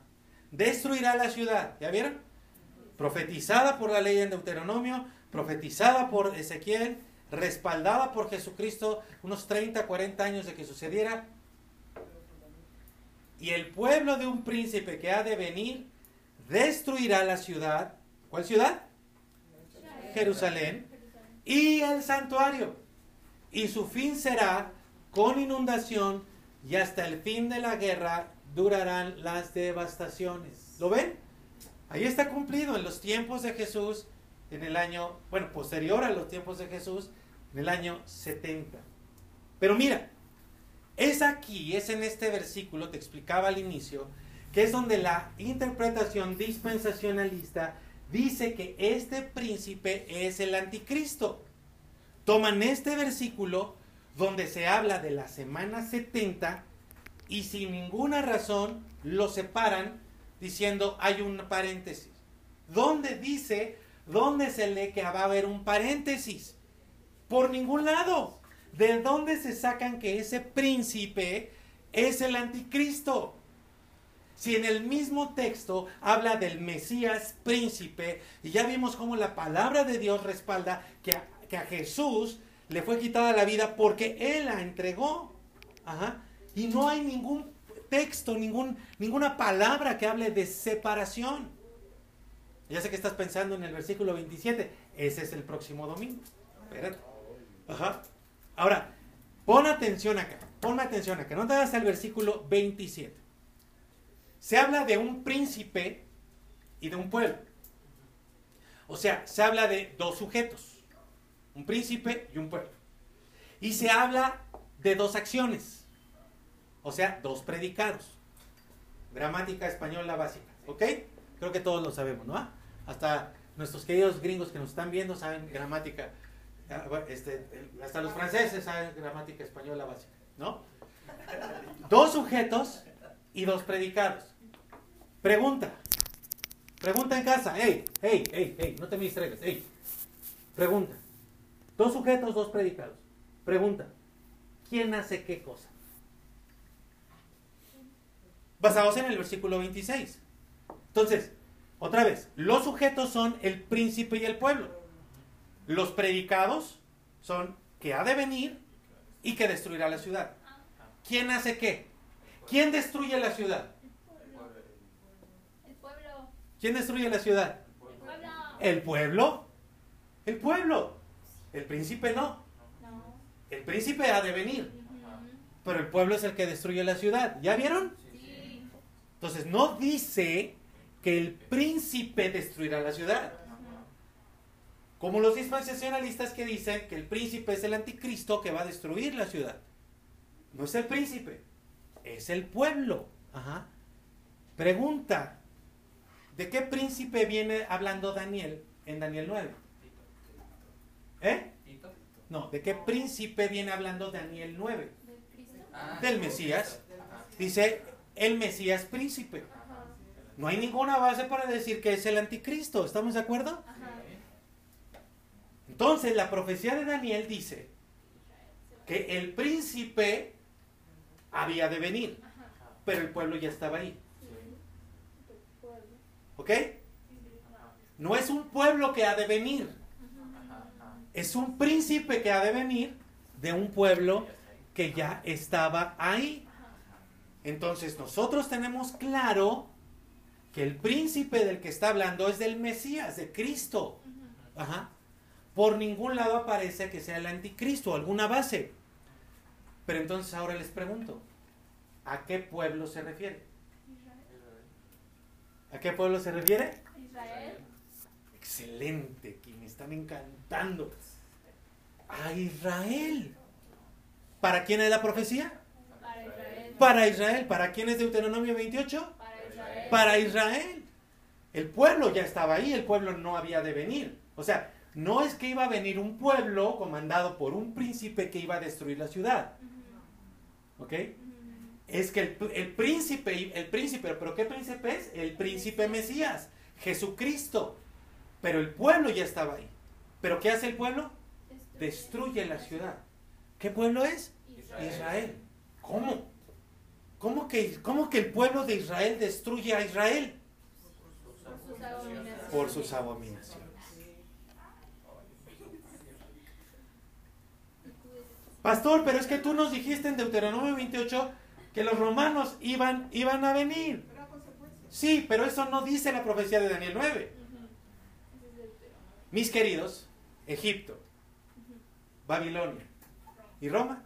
destruirá la ciudad. ¿Ya vieron? Profetizada por la ley en Deuteronomio, profetizada por Ezequiel, respaldada por Jesucristo unos 30, 40 años de que sucediera. y el pueblo de un príncipe que ha de venir destruirá la ciudad. ¿Cuál ciudad? Jerusalén. Y el santuario. Y su fin será con inundación y hasta el fin de la guerra durarán las devastaciones. ¿Lo ven? Ahí está cumplido en los tiempos de Jesús, en el año, bueno, posterior a los tiempos de Jesús, en el año 70. Pero mira, es aquí, es en este versículo, te explicaba al inicio, que es donde la interpretación dispensacionalista dice que este príncipe es el anticristo. Toman este versículo donde se habla de la semana 70 y sin ninguna razón lo separan diciendo hay un paréntesis. ¿Dónde dice, dónde se lee que va a haber un paréntesis? Por ningún lado. ¿De dónde se sacan que ese príncipe es el anticristo? Si en el mismo texto habla del Mesías príncipe, y ya vimos cómo la palabra de Dios respalda que a, Jesús le fue quitada la vida porque Él la entregó. Y no hay ningún texto, ningún, ninguna palabra que hable de separación. Ya sé que estás pensando en el versículo 27. Ese es el próximo domingo. Espérate. Ajá. Ahora, pon atención acá. Pon atención acá. No te hagas el versículo 27 se habla de un príncipe y de un pueblo. O sea, se habla de dos sujetos, un príncipe y un pueblo. Y se habla de dos acciones, o sea, dos predicados. Gramática española básica, ¿ok? Creo que todos lo sabemos, ¿no? Hasta nuestros queridos gringos que nos están viendo saben gramática, ah, este, hasta los franceses saben gramática española básica, ¿no? Dos sujetos y dos predicados. Pregunta. Pregunta en casa. Hey, hey, hey, hey, no te me distraigas. Hey. Pregunta. Dos sujetos, dos predicados. Pregunta. ¿Quién hace qué cosa? Basados en el versículo 26. Entonces, otra vez, los sujetos son el príncipe y el pueblo. Los predicados son que ha de venir y que destruirá la ciudad. ¿Quién hace qué? ¿Quién destruye la ciudad? El pueblo. ¿Quién destruye la ciudad? El pueblo. El pueblo. El pueblo. El príncipe no. El príncipe ha de venir. Pero el pueblo es el que destruye la ciudad. ¿Ya vieron? Entonces no dice que el príncipe destruirá la ciudad. Como los dispensacionalistas que dicen que el príncipe es el anticristo que va a destruir la ciudad. No es el príncipe, es el pueblo. Ajá. Pregunta, ¿de qué príncipe viene hablando Daniel en Daniel 9? ¿Eh? No, ¿de qué príncipe viene hablando Daniel 9? ¿Del Cristo? Del Mesías. Dice el Mesías príncipe. No hay ninguna base para decir que es el anticristo. ¿Estamos de acuerdo? Entonces la profecía de Daniel dice que el príncipe había de venir, pero el pueblo ya estaba ahí. ¿Ok? No es un pueblo que ha de venir, es un príncipe que ha de venir de un pueblo que ya estaba ahí. Entonces nosotros tenemos claro que el príncipe del que está hablando es del Mesías, de Cristo. Ajá. Por ningún lado aparece que sea el anticristo, alguna base. Pero entonces ahora les pregunto, ¿a qué pueblo se refiere? Israel. ¿A qué pueblo se refiere? Israel. Excelente, que me están encantando. A Israel. ¿Para quién es la profecía? Para Israel. Para Israel. ¿Para quién es Deuteronomio 28? Para Israel. Para Israel. El pueblo ya estaba ahí, el pueblo no había de venir. O sea, no es que iba a venir un pueblo comandado por un príncipe que iba a destruir la ciudad. ¿Ok? Es que el, el príncipe, el príncipe, pero ¿qué príncipe es? El príncipe Mesías, Jesucristo. Pero el pueblo ya estaba ahí. ¿Pero qué hace el pueblo? Destruye la ciudad. ¿Qué pueblo es? Israel. ¿Cómo? ¿Cómo que, ¿Cómo que el pueblo de Israel destruye a Israel? Por sus abominaciones. Pastor, pero es que tú nos dijiste en Deuteronomio 28 que que los romanos iban, iban a venir. Sí, pero eso no dice la profecía de Daniel 9. Mis queridos, Egipto, Babilonia y Roma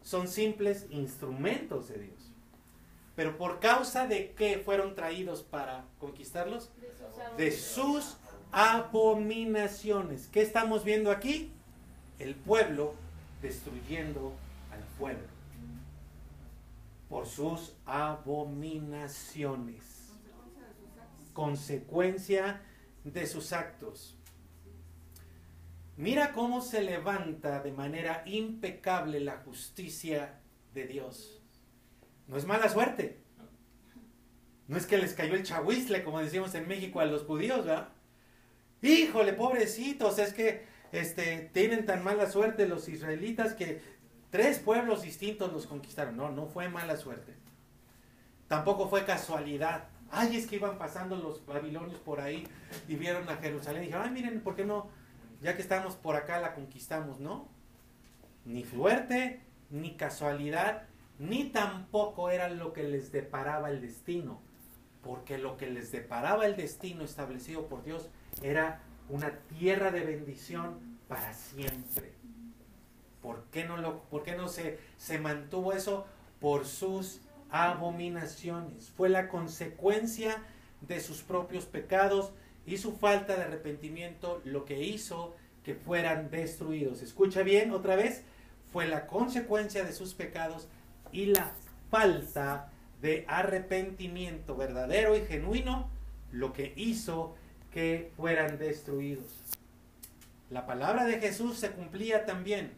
son simples instrumentos de Dios. Pero por causa de qué fueron traídos para conquistarlos? De sus abominaciones. ¿Qué estamos viendo aquí? El pueblo destruyendo al pueblo. Por sus abominaciones. Consecuencia de sus actos. Mira cómo se levanta de manera impecable la justicia de Dios. No es mala suerte. No es que les cayó el chahuizle, como decimos en México a los judíos, ¿verdad? Híjole, pobrecitos, es que este, tienen tan mala suerte los israelitas que tres pueblos distintos los conquistaron. No, no fue mala suerte. Tampoco fue casualidad. Ay, es que iban pasando los babilonios por ahí y vieron a Jerusalén y dijeron, ay, miren, ¿por qué no? Ya que estamos por acá la conquistamos, ¿no? Ni suerte, ni casualidad, ni tampoco era lo que les deparaba el destino. Porque lo que les deparaba el destino establecido por Dios era una tierra de bendición para siempre. ¿Por qué no, lo, por qué no se, se mantuvo eso? Por sus abominaciones. Fue la consecuencia de sus propios pecados y su falta de arrepentimiento lo que hizo que fueran destruidos. Escucha bien otra vez, fue la consecuencia de sus pecados y la falta de arrepentimiento verdadero y genuino lo que hizo que fueran destruidos. La palabra de Jesús se cumplía también.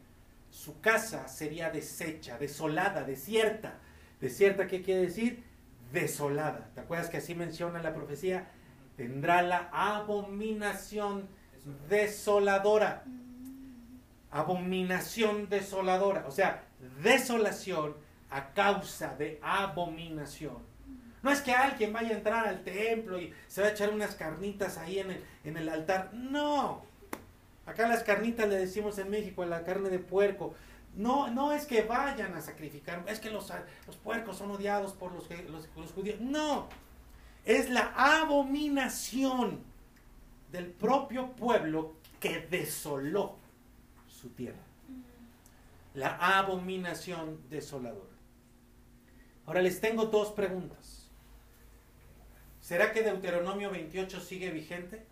Su casa sería deshecha, desolada, desierta. Desierta, ¿qué quiere decir? Desolada. ¿Te acuerdas que así menciona la profecía? Tendrá la abominación desoladora. Abominación desoladora. O sea, desolación a causa de abominación. No es que alguien vaya a entrar al templo y se va a echar unas carnitas ahí en el, en el altar. No. Acá las carnitas le decimos en México, la carne de puerco. No, no es que vayan a sacrificar, es que los, los puercos son odiados por los, los, los judíos. No. Es la abominación del propio pueblo que desoló su tierra. La abominación desoladora. Ahora les tengo dos preguntas. ¿Será que Deuteronomio 28 sigue vigente?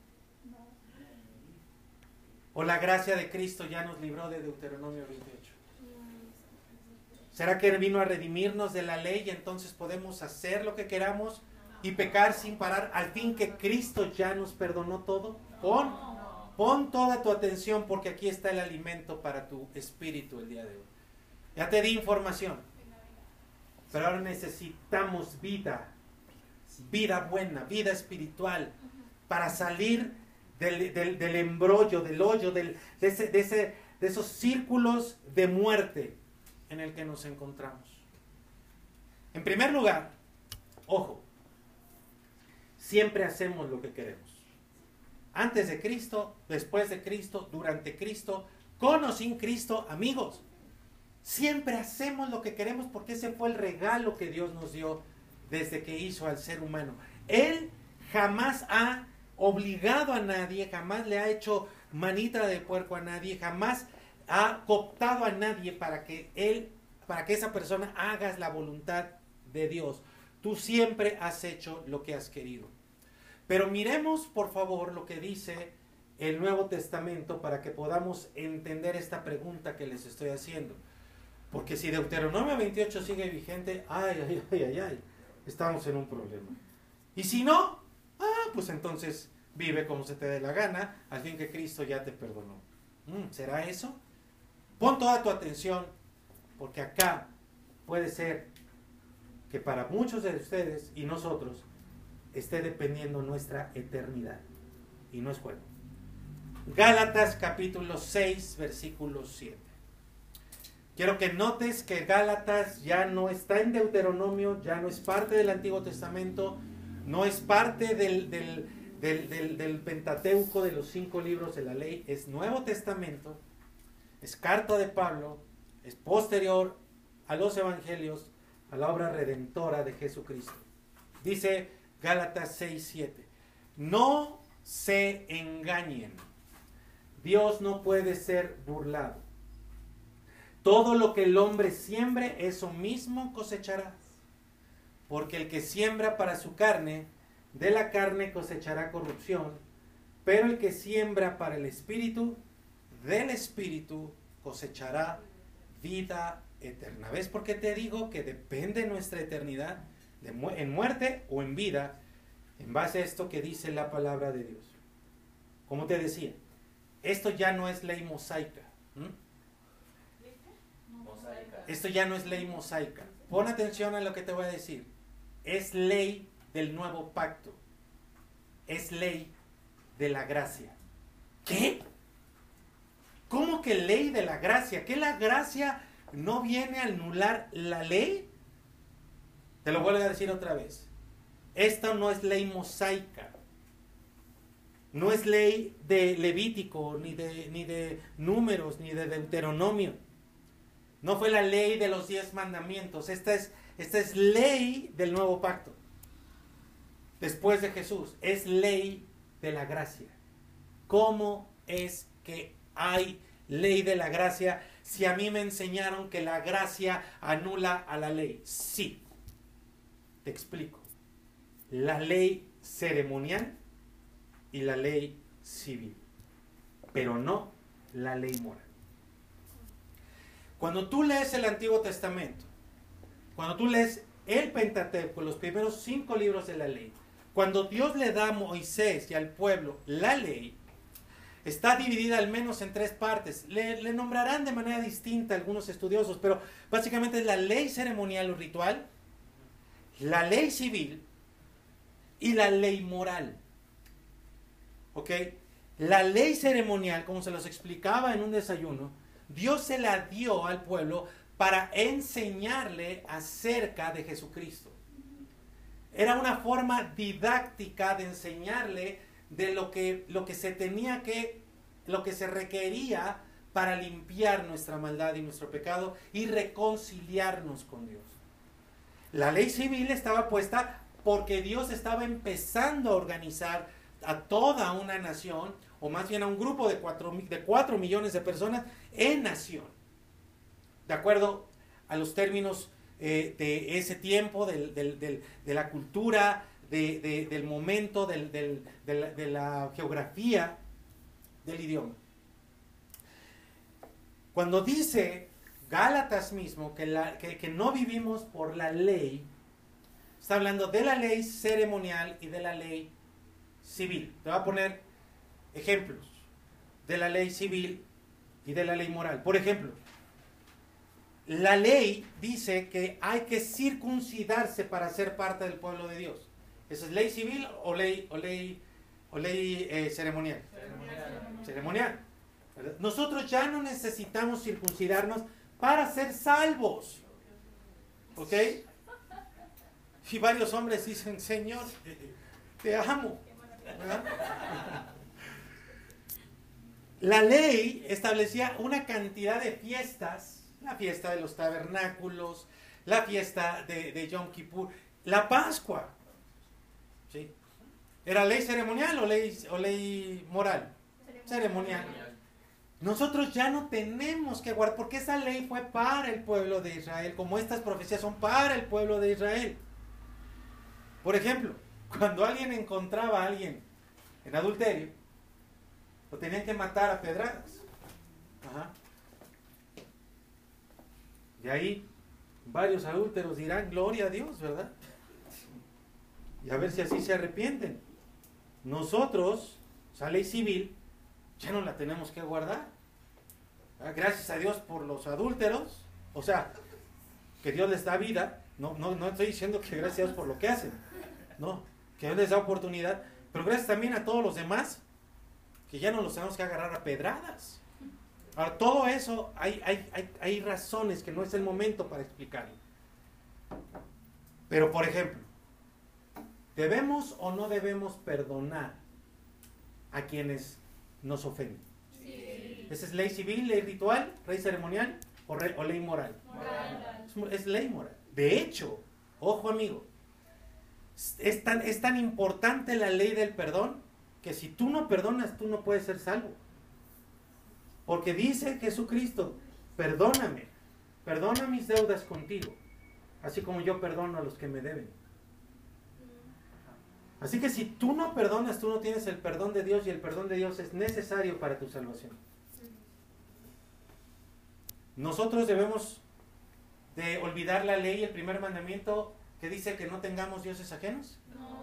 ¿O la gracia de Cristo ya nos libró de Deuteronomio 28? ¿Será que vino a redimirnos de la ley y entonces podemos hacer lo que queramos y pecar sin parar al fin que Cristo ya nos perdonó todo? Pon, pon toda tu atención porque aquí está el alimento para tu espíritu el día de hoy. Ya te di información. Pero ahora necesitamos vida, vida buena, vida espiritual, para salir del, del, embrollo, del hoyo, del, de, ese, de, ese, de esos círculos de muerte en el que nos encontramos. En primer lugar, ojo, siempre hacemos lo que queremos. Antes de Cristo, después de Cristo, durante Cristo, con o sin Cristo, amigos. Siempre hacemos lo que queremos porque ese fue el regalo que Dios nos dio desde que hizo al ser humano. Él jamás ha obligado a nadie, jamás le ha hecho manita de puerco a nadie, jamás ha cooptado a nadie para que él, para que esa persona haga la voluntad de Dios. Tú siempre has hecho lo que has querido. Pero miremos, por favor, lo que dice el Nuevo Testamento para que podamos entender esta pregunta que les estoy haciendo. Porque si Deuteronomio 28 sigue vigente, ay, ay, ay, ay, ay, estamos en un problema. Y si no, ah, pues entonces vive como se te dé la gana, al fin que Cristo ya te perdonó. Mm, ¿Será eso? Pon toda tu atención, porque acá puede ser que para muchos de ustedes y nosotros esté dependiendo nuestra eternidad. Y no es juego. Gálatas capítulo 6, versículo 7. Quiero que notes que Gálatas ya no está en Deuteronomio, ya no es parte del Antiguo Testamento, no es parte del, del, Pentateuco de los cinco libros de la ley, es Nuevo Testamento, es carta de Pablo, es posterior a los Evangelios, a la obra redentora de Jesucristo. Dice Gálatas 6, 7. No se engañen. Dios no puede ser burlado. Todo lo que el hombre siembre, eso mismo cosechará. Porque el que siembra para su carne, de la carne cosechará corrupción, pero el que siembra para el espíritu, del espíritu cosechará vida eterna. ¿Ves por qué te digo que depende nuestra eternidad en muerte o en vida en base a esto que dice la palabra de Dios? Como te decía, esto ya no es ley mosaica. ¿m? Mosaica. Esto ya no es ley mosaica. Pon atención a lo que te voy a decir. Es ley del nuevo pacto. Es ley de la gracia. ¿Qué? ¿Cómo que ley de la gracia? ¿Que la gracia no viene a anular la ley? Te lo vuelvo a decir otra vez. Esto no es ley mosaica. No es ley de Levítico, ni de, ni de números, ni de Deuteronomio. No fue la ley de los diez mandamientos. Esta es, esta es ley del nuevo pacto. Después de Jesús. Es ley de la gracia. ¿Cómo es que hay ley de la gracia si a mí me enseñaron que la gracia anula a la ley? Sí. Te explico. La ley ceremonial y la ley civil. Pero no la ley moral. Cuando tú lees el Antiguo Testamento, cuando tú lees el Pentateuco, los primeros cinco libros de la ley, cuando Dios le da a Moisés y al pueblo la ley, está dividida al menos en tres partes. Le, le nombrarán de manera distinta algunos estudiosos, pero básicamente es la ley ceremonial o ritual, la ley civil y la ley moral. ¿Ok? La ley ceremonial, como se los explicaba en un desayuno, Dios se la dio al pueblo para enseñarle acerca de Jesucristo. Era una forma didáctica de enseñarle de lo que, lo que se tenía que, lo que se requería para limpiar nuestra maldad y nuestro pecado y reconciliarnos con Dios. La ley civil estaba puesta porque Dios estaba empezando a organizar a toda una nación, o más bien a un grupo de cuatro, de cuatro millones de personas en nación. De acuerdo a los términos eh, de ese tiempo, de la cultura, de- de- del momento, de, la, geografía, del idioma. Cuando dice Gálatas mismo que- que no vivimos por la ley, está hablando de la ley ceremonial y de la ley civil. Te voy a poner ejemplos de la ley civil y de la ley moral. Por ejemplo, la ley dice que hay que circuncidarse para ser parte del pueblo de Dios. ¿Eso es ley civil o ley, o ley, o ley eh, ceremonial? Ceremonial. Nosotros ya no necesitamos circuncidarnos para ser salvos. ¿Ok? Y varios hombres dicen, Señor, te amo. ¿verdad? La ley establecía una cantidad de fiestas, la fiesta de los tabernáculos, la fiesta de, Yom Kippur, la Pascua. ¿sí? ¿Era ley ceremonial o ley, o ley moral? Ceremonial. Nosotros ya no tenemos que guardar, porque esa ley fue para el pueblo de Israel, como estas profecías son para el pueblo de Israel. Por ejemplo, cuando alguien encontraba a alguien en adulterio, lo tenían que matar a pedradas. Ajá. Y ahí varios adúlteros dirán, gloria a Dios, ¿verdad? Y a ver si así se arrepienten. Nosotros, esa ley civil, ya no la tenemos que guardar. Ah, Gracias a Dios por los adúlteros. O sea, que Dios les da vida. No, no, no estoy diciendo que gracias a Dios por lo que hacen. No, que Dios les da oportunidad. Pero gracias también a todos los demás que ya no los tenemos que agarrar a pedradas. Ahora, todo eso hay, hay, hay, hay razones que no es el momento para explicarlo. Pero, por ejemplo, ¿debemos o no debemos perdonar a quienes nos ofenden? Sí. ¿Esa es ley civil, ley ritual, ley ceremonial o, re- o ley moral? Moral. Es, es ley moral. De hecho, ojo amigo, es tan, es tan importante la ley del perdón que si tú no perdonas, tú no puedes ser salvo. Porque dice Jesucristo, perdóname, perdona mis deudas contigo, así como yo perdono a los que me deben. Así que si tú no perdonas, tú no tienes el perdón de Dios y el perdón de Dios es necesario para tu salvación. Nosotros debemos de olvidar la ley, el primer mandamiento que dice que no tengamos dioses ajenos. No.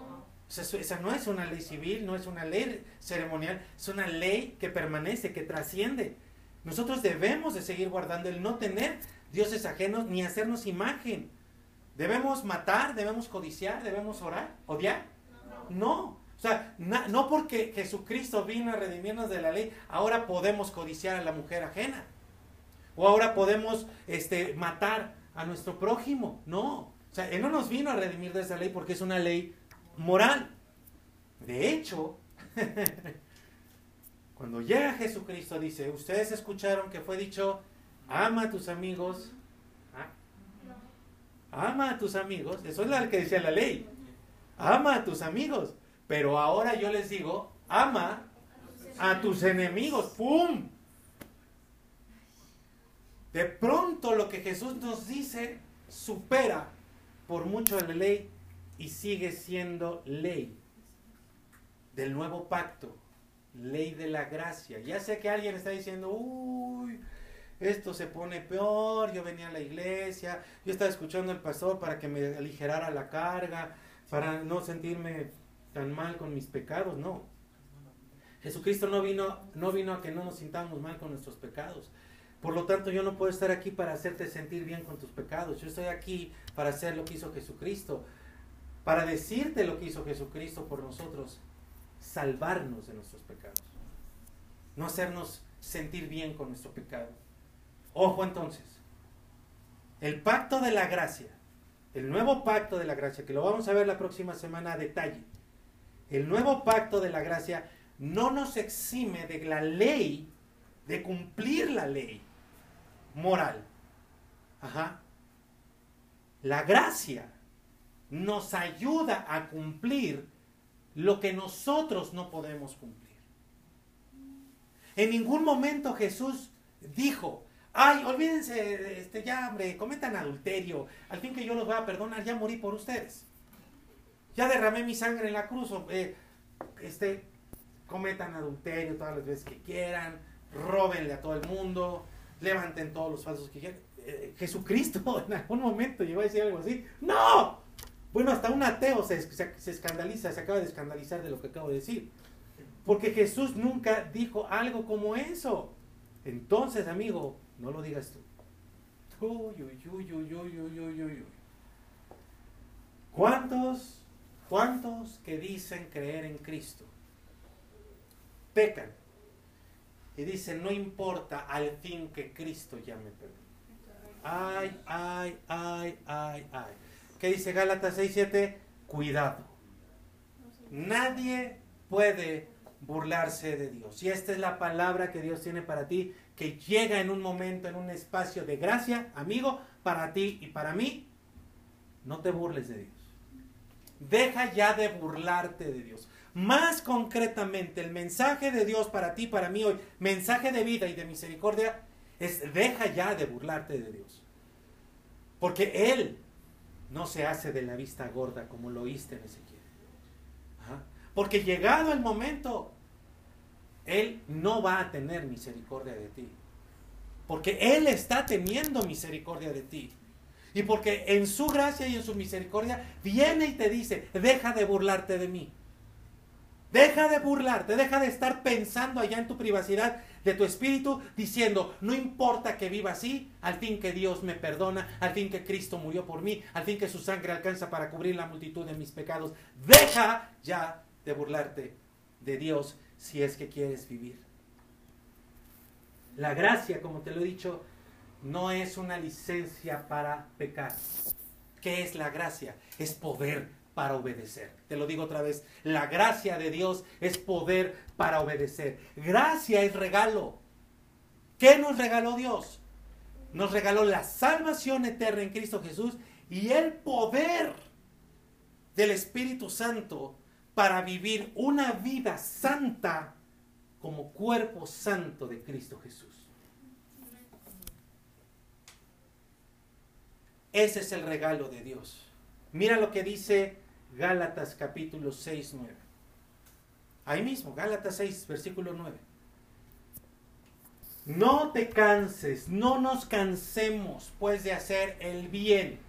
Esa, no es una ley civil, no es una ley ceremonial, es una ley que permanece, que trasciende. Nosotros debemos de seguir guardando el no tener dioses ajenos ni hacernos imagen. Debemos matar, debemos codiciar, debemos orar, odiar. No. O sea, no porque Jesucristo vino a redimirnos de la ley, ahora podemos codiciar a la mujer ajena. O ahora podemos este, matar a nuestro prójimo. No. O sea, Él no nos vino a redimir de esa ley porque es una ley moral. De hecho, cuando llega Jesucristo dice, ustedes escucharon que fue dicho, ama a tus amigos. ¿Ah? Ama a tus amigos. Eso es lo que decía la ley ama a tus amigos. Pero ahora yo les digo, ama a tus enemigos. ¡Pum! De pronto lo que Jesús nos dice supera por mucho la ley y sigue siendo ley del nuevo pacto, ley de la gracia. Ya sé que alguien está diciendo, uy, esto se pone peor, yo venía a la iglesia, yo estaba escuchando al pastor para que me aligerara la carga, para no sentirme tan mal con mis pecados, no. Jesucristo no vino, no vino a que no nos sintamos mal con nuestros pecados. Por lo tanto, yo no puedo estar aquí para hacerte sentir bien con tus pecados. Yo estoy aquí para hacer lo que hizo Jesucristo, para decirte lo que hizo Jesucristo por nosotros, salvarnos de nuestros pecados, no hacernos sentir bien con nuestro pecado. Ojo entonces, el pacto de la gracia el nuevo pacto de la gracia, que lo vamos a ver la próxima semana a detalle, el nuevo pacto de la gracia no nos exime de la ley, de cumplir la ley moral. Ajá. La gracia nos ayuda a cumplir lo que nosotros no podemos cumplir. En ningún momento Jesús dijo, Ay, olvídense, este, ya, hombre, cometan adulterio. Al fin que yo los voy a perdonar, ya morí por ustedes. Ya derramé mi sangre en la cruz. Eh, este, cometan adulterio todas las veces que quieran. Róbenle a todo el mundo. Levanten todos los falsos que quieran. Eh, Jesucristo en algún momento llegó a decir algo así. ¡No! Bueno, hasta un ateo se, se escandaliza, se acaba de escandalizar de lo que acabo de decir. Porque Jesús nunca dijo algo como eso. Entonces, amigo, no lo digas tú. ¿Cuántos, cuántos que dicen creer en Cristo pecan y dicen no importa al fin que Cristo ya me perdone? Ay, ay, ay, ay, ay. ¿Qué dice Gálatas 6:7? Cuidado. Nadie puede burlarse de Dios. Y esta es la palabra que Dios tiene para ti que llega en un momento, en un espacio de gracia, amigo, para ti y para mí, no te burles de Dios. Deja ya de burlarte de Dios. Más concretamente, el mensaje de Dios para ti, para mí hoy, mensaje de vida y de misericordia, es deja ya de burlarte de Dios. Porque Él no se hace de la vista gorda como lo oíste en Ezequiel. Porque llegado el momento, él no va a tener misericordia de ti. Porque Él está teniendo misericordia de ti. Y porque en su gracia y en su misericordia viene y te dice, deja de burlarte de mí. Deja de burlarte, deja de estar pensando allá en tu privacidad de tu espíritu, diciendo, no importa que viva así, al fin que Dios me perdona, al fin que Cristo murió por mí, al fin que su sangre alcanza para cubrir la multitud de mis pecados. Deja ya de burlarte de Dios si es que quieres vivir. La gracia, como te lo he dicho, no es una licencia para pecar. ¿Qué es la gracia? Es poder para obedecer. Te lo digo otra vez, la gracia de Dios es poder para obedecer. Gracia es regalo. ¿Qué nos regaló Dios? Nos regaló la salvación eterna en Cristo Jesús y el poder del Espíritu Santo para vivir una vida santa como cuerpo santo de Cristo Jesús. Ese es el regalo de Dios. Mira lo que dice Gálatas capítulo 6, 9. Ahí mismo, Gálatas 6, versículo 9. No te canses, no nos cansemos pues de hacer el bien.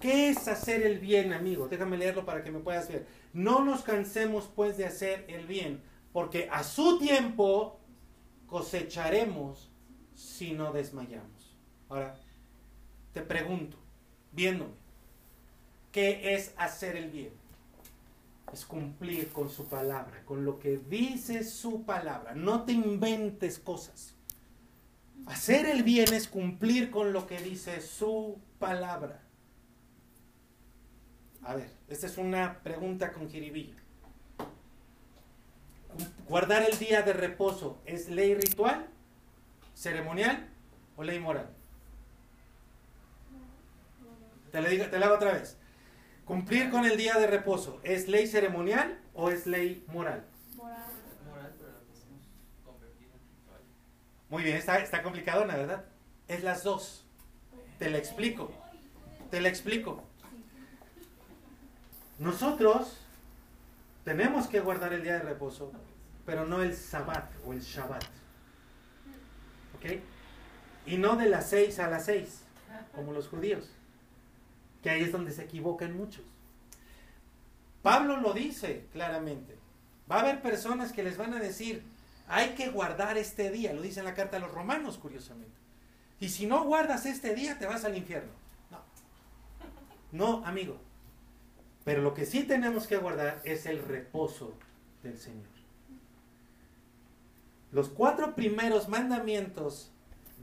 ¿Qué es hacer el bien, amigo? Déjame leerlo para que me puedas ver. No nos cansemos pues de hacer el bien, porque a su tiempo cosecharemos si no desmayamos. Ahora, te pregunto, viéndome, ¿qué es hacer el bien? Es cumplir con su palabra, con lo que dice su palabra. No te inventes cosas. Hacer el bien es cumplir con lo que dice su palabra. A ver, esta es una pregunta con jiribilla. ¿Guardar el día de reposo es ley ritual, ceremonial o ley moral? Te la, digo, te la hago otra vez. ¿Cumplir con el día de reposo es ley ceremonial o es ley moral? Moral. Moral, pero la podemos convertir en ritual. Muy bien, está, está complicado, ¿la verdad? Es las dos. Te la explico. Te la explico. Nosotros tenemos que guardar el día de reposo, pero no el sabbat o el shabbat. ¿Ok? Y no de las seis a las seis, como los judíos. Que ahí es donde se equivocan muchos. Pablo lo dice claramente. Va a haber personas que les van a decir, hay que guardar este día, lo dice en la carta a los romanos, curiosamente. Y si no guardas este día, te vas al infierno. No. No, amigo. Pero lo que sí tenemos que guardar es el reposo del Señor. Los cuatro primeros mandamientos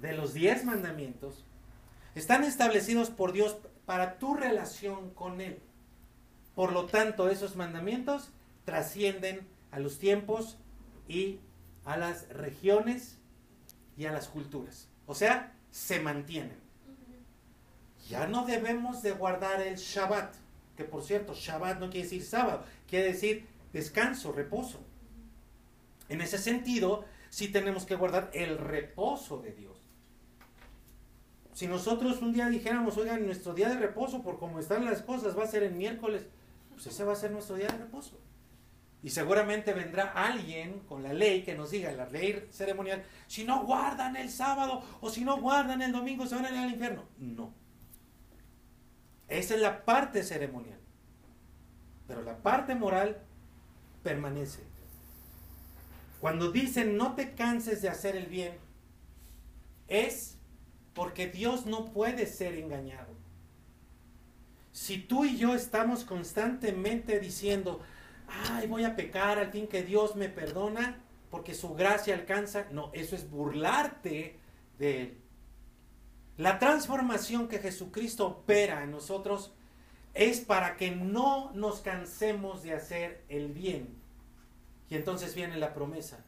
de los diez mandamientos están establecidos por Dios para tu relación con Él. Por lo tanto, esos mandamientos trascienden a los tiempos y a las regiones y a las culturas. O sea, se mantienen. Ya no debemos de guardar el Shabbat, que por cierto, Shabbat no quiere decir sábado, quiere decir descanso, reposo. En ese sentido, sí tenemos que guardar el reposo de Dios. Si nosotros un día dijéramos, oigan, nuestro día de reposo, por cómo están las cosas, va a ser el miércoles, pues ese va a ser nuestro día de reposo. Y seguramente vendrá alguien con la ley que nos diga, la ley ceremonial, si no guardan el sábado o si no guardan el domingo se van a ir al infierno. No. Esa es la parte ceremonial. Pero la parte moral permanece. Cuando dicen no te canses de hacer el bien, es porque Dios no puede ser engañado. Si tú y yo estamos constantemente diciendo, ay, voy a pecar al fin que Dios me perdona, porque su gracia alcanza, no, eso es burlarte de Él. La transformación que Jesucristo opera en nosotros es para que no nos cansemos de hacer el bien. Y entonces viene la promesa,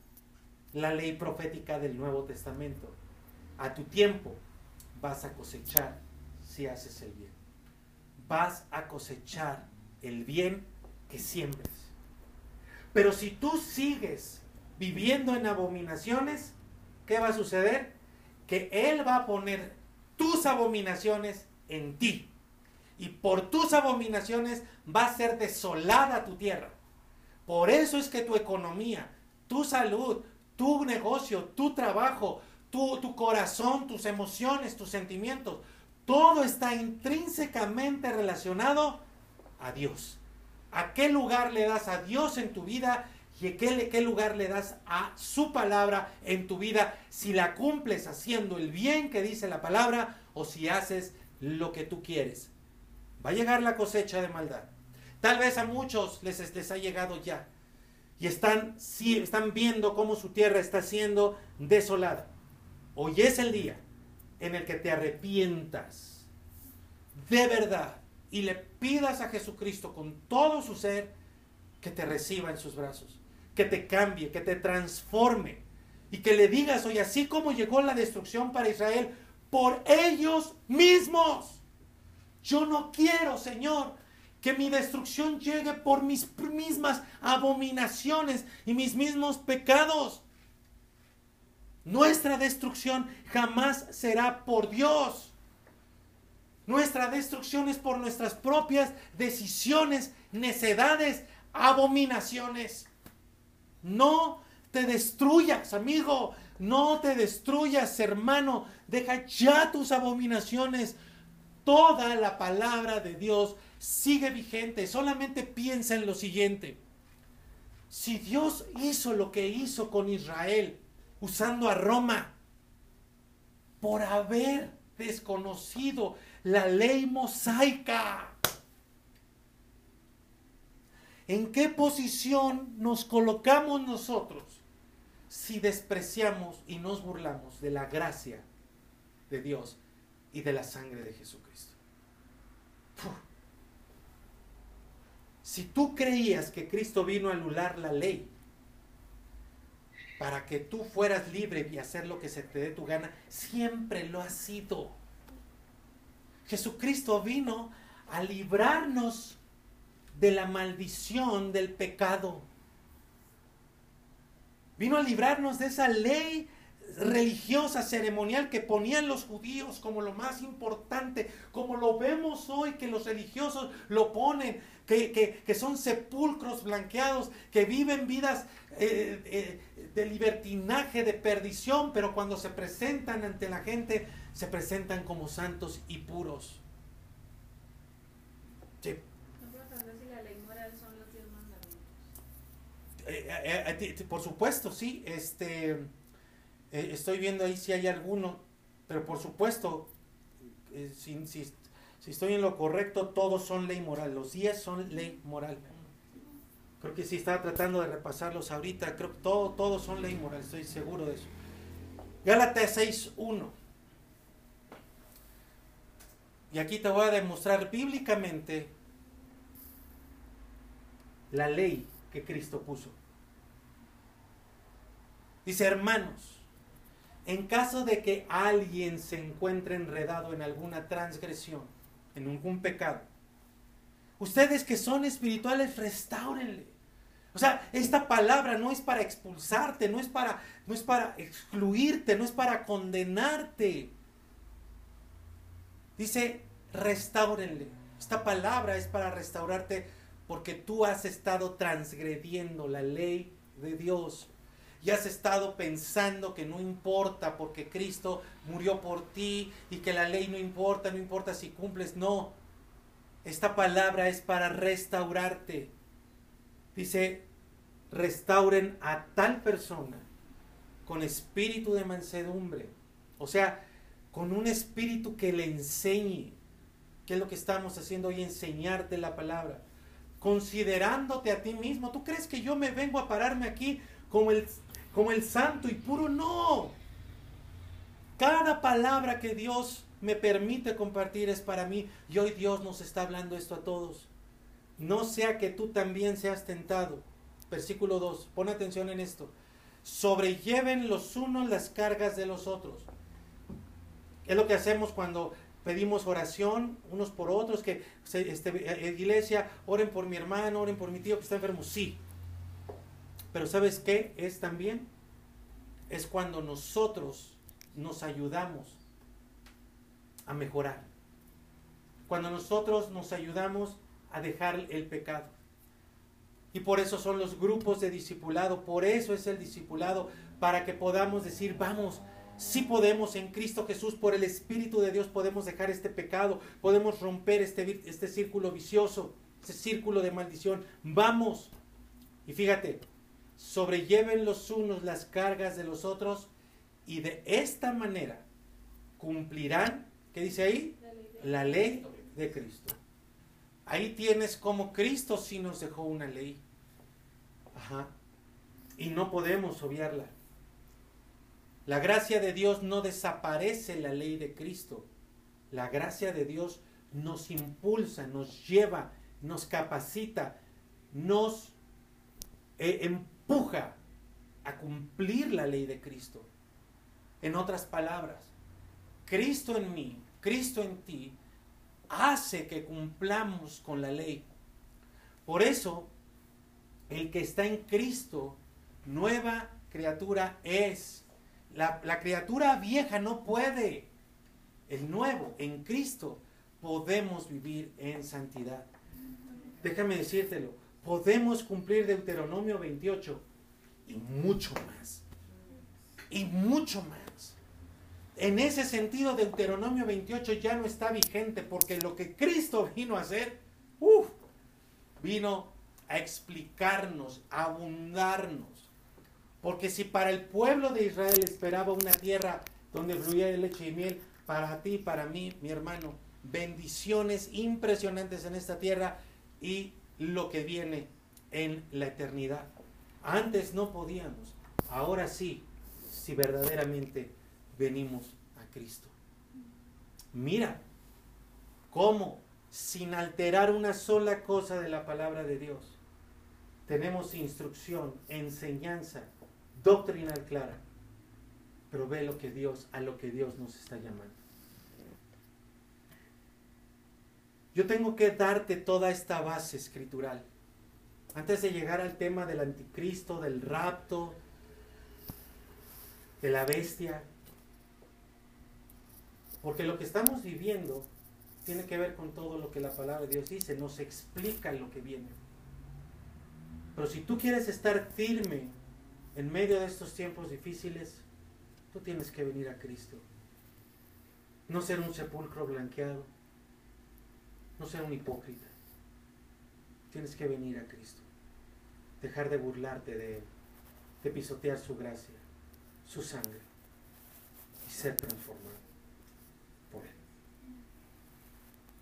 la ley profética del Nuevo Testamento. A tu tiempo vas a cosechar si haces el bien. Vas a cosechar el bien que siembres. Pero si tú sigues viviendo en abominaciones, ¿qué va a suceder? Que Él va a poner tus abominaciones en ti. Y por tus abominaciones va a ser desolada tu tierra. Por eso es que tu economía, tu salud, tu negocio, tu trabajo, tu, tu corazón, tus emociones, tus sentimientos, todo está intrínsecamente relacionado a Dios. ¿A qué lugar le das a Dios en tu vida y qué, qué lugar le das a su palabra en tu vida si la cumples haciendo el bien que dice la palabra o si haces lo que tú quieres? Va a llegar la cosecha de maldad. Tal vez a muchos les, les ha llegado ya y están, están viendo cómo su tierra está siendo desolada. Hoy es el día en el que te arrepientas de verdad y le pidas a Jesucristo con todo su ser que te reciba en sus brazos, que te cambie, que te transforme y que le digas, oye, así como llegó la destrucción para Israel, por ellos mismos. Yo no quiero, Señor, que mi destrucción llegue por mis mismas abominaciones y mis mismos pecados. Nuestra destrucción jamás será por Dios. Nuestra destrucción es por nuestras propias decisiones, necedades, abominaciones. No te destruyas, amigo. No te destruyas, hermano. Deja ya tus abominaciones. Toda la palabra de Dios sigue vigente. Solamente piensa en lo siguiente. Si Dios hizo lo que hizo con Israel, usando a Roma, por haber desconocido la ley mosaica, ¿en qué posición nos colocamos nosotros si despreciamos y nos burlamos de la gracia de Dios y de la sangre de Jesucristo? Si tú creías que Cristo vino a anular la ley para que tú fueras libre y hacer lo que se te dé tu gana, siempre lo has sido. Jesucristo vino a librarnos de la maldición del pecado. Vino a librarnos de esa ley religiosa, ceremonial que ponían los judíos como lo más importante, como lo vemos hoy que los religiosos lo ponen, que, son sepulcros blanqueados, que viven vidas eh, eh, de libertinaje, de perdición, pero cuando se presentan ante la gente, se presentan como santos y puros. Sí. si la ley moral son los diez mandamientos. Eh, por supuesto, sí. Este, estoy viendo ahí si hay alguno, pero por supuesto, si, si, si estoy en lo correcto, todos son ley moral. Los 10 son ley moral. Creo que si estaba tratando de repasarlos ahorita. Creo que todo, todos son ley moral. Estoy seguro de eso. Gálatas 6.1. Y aquí te voy a demostrar bíblicamente la ley que Cristo puso. Dice, hermanos, en caso de que alguien se encuentre enredado en alguna transgresión, en ningún pecado. Ustedes que son espirituales, restáurenle. O sea, esta palabra no es para expulsarte, no es para, no es para excluirte, no es para condenarte. Dice, restáurenle. Esta palabra es para restaurarte porque tú has estado transgrediendo la ley de Dios y has estado pensando que no importa porque Cristo murió por ti y que la ley no importa, no importa si cumples, no. Esta palabra es para restaurarte. Dice, restauren a tal persona con espíritu de mansedumbre. O sea, con un espíritu que le enseñe. ¿Qué es lo que estamos haciendo hoy? Enseñarte la palabra. Considerándote a ti mismo. ¿Tú crees que yo me vengo a pararme aquí como el como el santo y puro, no. Cada palabra que Dios me permite compartir es para mí y hoy Dios nos está hablando esto a todos. No sea que tú también seas tentado. Versículo 2, pon atención en esto. Sobrelleven los unos las cargas de los otros. Es lo que hacemos cuando pedimos oración unos por otros, que este, eh, iglesia, oren por mi hermano, oren por mi tío que está enfermo. Sí, pero ¿sabes qué es también? Es cuando nosotros nos ayudamos a mejorar. Cuando nosotros nos ayudamos a dejar el pecado. Y por eso son los grupos de discipulado, por eso es el discipulado, para que podamos decir, vamos, si podemos en Cristo Jesús, por el Espíritu de Dios podemos dejar este pecado, podemos romper este, este círculo vicioso, este círculo de maldición. Vamos. Y fíjate, sobrelleven los unos las cargas de los otros y de esta manera cumplirán, ¿qué dice ahí? La ley de Cristo. Ahí tienes como Cristo sí nos dejó una ley. Ajá. Y no podemos obviarla. La gracia de Dios no desaparece la ley de Cristo. La gracia de Dios nos impulsa, nos lleva, nos capacita, nos eh, empuja a cumplir la ley de Cristo. En otras palabras, Cristo en mí, Cristo en ti, hace que cumplamos con la ley. Por eso, el que está en Cristo, nueva criatura es. La, la criatura vieja no puede. El nuevo, en Cristo, podemos vivir en santidad. Déjame decírtelo, podemos cumplir Deuteronomio 28 y mucho más. Y mucho más. En ese sentido, Deuteronomio 28 ya no está vigente porque lo que Cristo vino a hacer, vino a explicarnos, a abundarnos. Porque si para el pueblo de Israel esperaba una tierra donde fluía leche y miel, para ti, para mí, mi hermano, bendiciones impresionantes en esta tierra y lo que viene en la eternidad. Antes no podíamos, ahora sí, si verdaderamente venimos a Cristo. Mira cómo, sin alterar una sola cosa de la palabra de Dios, tenemos instrucción, enseñanza, doctrinal clara. Pero ve lo que Dios, a lo que Dios nos está llamando. Yo tengo que darte toda esta base escritural. Antes de llegar al tema del anticristo, del rapto, de la bestia. Porque lo que estamos viviendo tiene que ver con todo lo que la palabra de Dios dice, nos explica lo que viene. Pero si tú quieres estar firme en medio de estos tiempos difíciles, tú tienes que venir a Cristo. No ser un sepulcro blanqueado, no ser un hipócrita. Tienes que venir a Cristo. Dejar de burlarte de Él, de pisotear su gracia, su sangre y ser transformado por Él.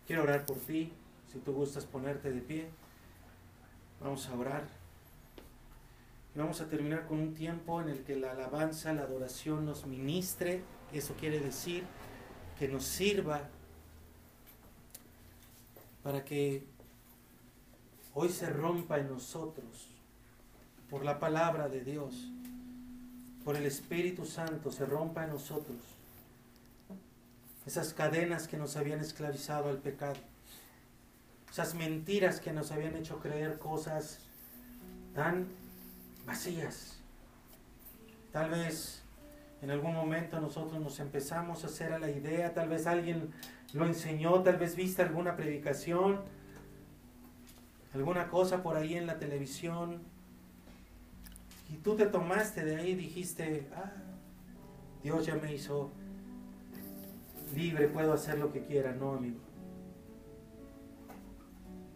Quiero orar por ti. Si tú gustas ponerte de pie, vamos a orar. Y vamos a terminar con un tiempo en el que la alabanza, la adoración nos ministre. Eso quiere decir que nos sirva para que hoy se rompa en nosotros por la palabra de Dios, por el Espíritu Santo, se rompa en nosotros esas cadenas que nos habían esclavizado al pecado, esas mentiras que nos habían hecho creer cosas tan vacías. Tal vez en algún momento nosotros nos empezamos a hacer a la idea, tal vez alguien lo enseñó, tal vez viste alguna predicación, alguna cosa por ahí en la televisión, y tú te tomaste de ahí y dijiste, ah, Dios ya me hizo libre, puedo hacer lo que quiera, no amigo.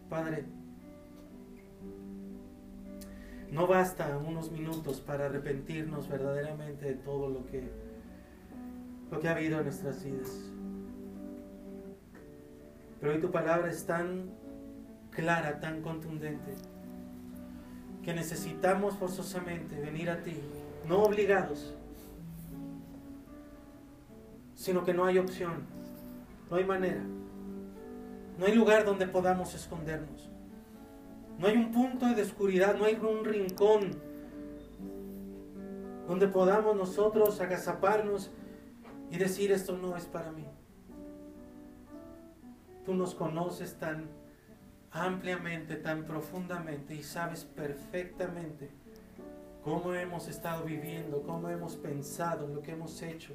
Padre, no basta unos minutos para arrepentirnos verdaderamente de todo lo que, lo que ha habido en nuestras vidas. Pero hoy tu palabra es tan clara, tan contundente, que necesitamos forzosamente venir a ti, no obligados, sino que no hay opción, no hay manera, no hay lugar donde podamos escondernos, no hay un punto de oscuridad, no hay un rincón donde podamos nosotros agazaparnos y decir esto no es para mí. Tú nos conoces tan ampliamente, tan profundamente y sabes perfectamente cómo hemos estado viviendo, cómo hemos pensado, lo que hemos hecho.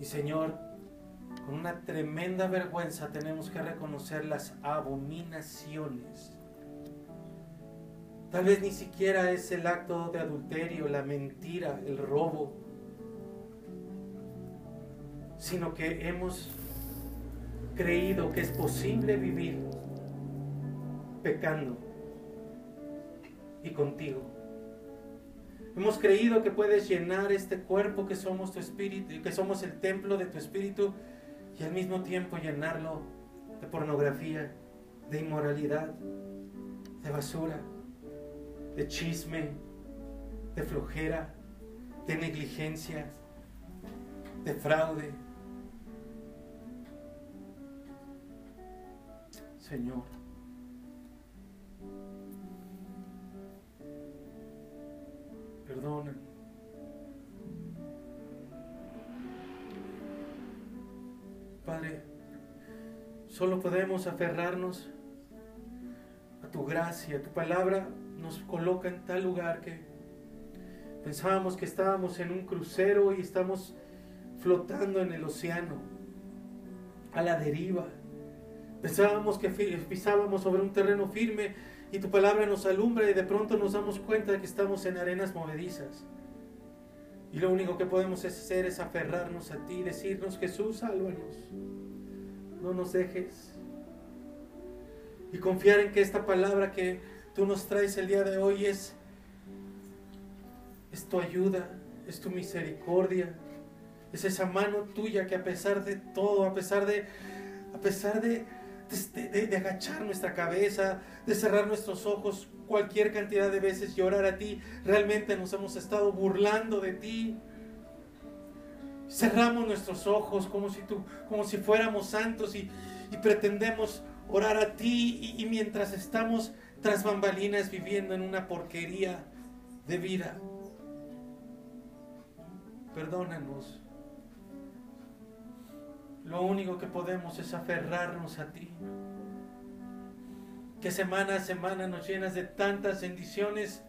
Y Señor, con una tremenda vergüenza tenemos que reconocer las abominaciones. Tal vez ni siquiera es el acto de adulterio, la mentira, el robo, sino que hemos creído que es posible vivir pecando y contigo. Hemos creído que puedes llenar este cuerpo que somos tu espíritu, que somos el templo de tu espíritu y al mismo tiempo llenarlo de pornografía, de inmoralidad, de basura, de chisme, de flojera, de negligencia, de fraude, Señor. Perdona. Padre, solo podemos aferrarnos a tu gracia. Tu palabra nos coloca en tal lugar que pensábamos que estábamos en un crucero y estamos flotando en el océano, a la deriva. Pensábamos que pisábamos sobre un terreno firme y tu palabra nos alumbra y de pronto nos damos cuenta de que estamos en arenas movedizas. Y lo único que podemos hacer es aferrarnos a ti, decirnos, Jesús, sálvanos, no nos dejes. Y confiar en que esta palabra que tú nos traes el día de hoy es, es tu ayuda, es tu misericordia, es esa mano tuya que a pesar de todo, a pesar de, a pesar de, de, agachar nuestra cabeza, de cerrar nuestros ojos cualquier cantidad de veces y orar a ti, realmente nos hemos estado burlando de ti. Cerramos nuestros ojos como si, tú, como si fuéramos santos y, pretendemos orar a ti y mientras estamos tras bambalinas viviendo en una porquería de vida. Perdónanos. Lo único que podemos es aferrarnos a ti. Que semana a semana nos llenas de tantas bendiciones,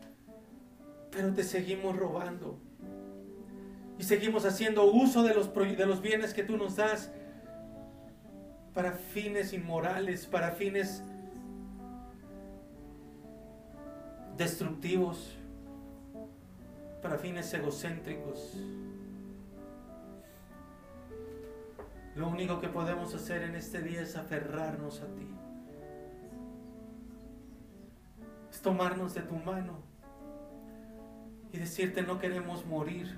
pero te seguimos robando. Y seguimos haciendo uso de los, de los bienes que tú nos das para fines inmorales, para fines destructivos, para fines egocéntricos. Lo único que podemos hacer en este día es aferrarnos a ti. Es tomarnos de tu mano y decirte no queremos morir.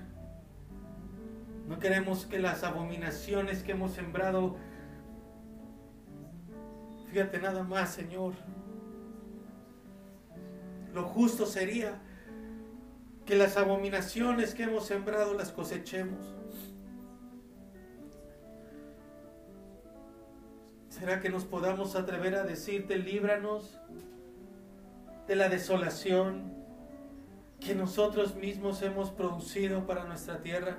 No queremos que las abominaciones que hemos sembrado, fíjate nada más, Señor. Lo justo sería que las abominaciones que hemos sembrado las cosechemos. ¿Será que nos podamos atrever a decirte, líbranos de la desolación que nosotros mismos hemos producido para nuestra tierra,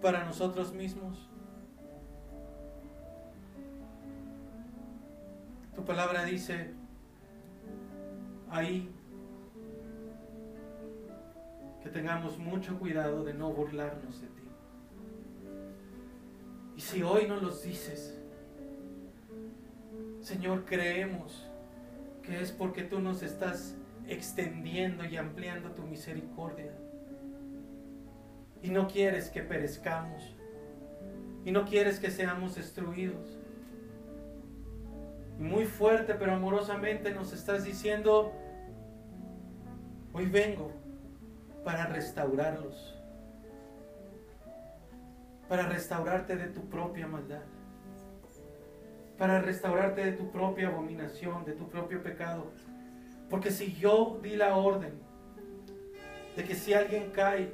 para nosotros mismos? Tu palabra dice ahí que tengamos mucho cuidado de no burlarnos de ti. Y si hoy no los dices, Señor, creemos que es porque tú nos estás extendiendo y ampliando tu misericordia. Y no quieres que perezcamos. Y no quieres que seamos destruidos. Y muy fuerte pero amorosamente nos estás diciendo, hoy vengo para restaurarlos. Para restaurarte de tu propia maldad para restaurarte de tu propia abominación, de tu propio pecado. Porque si yo di la orden de que si alguien cae,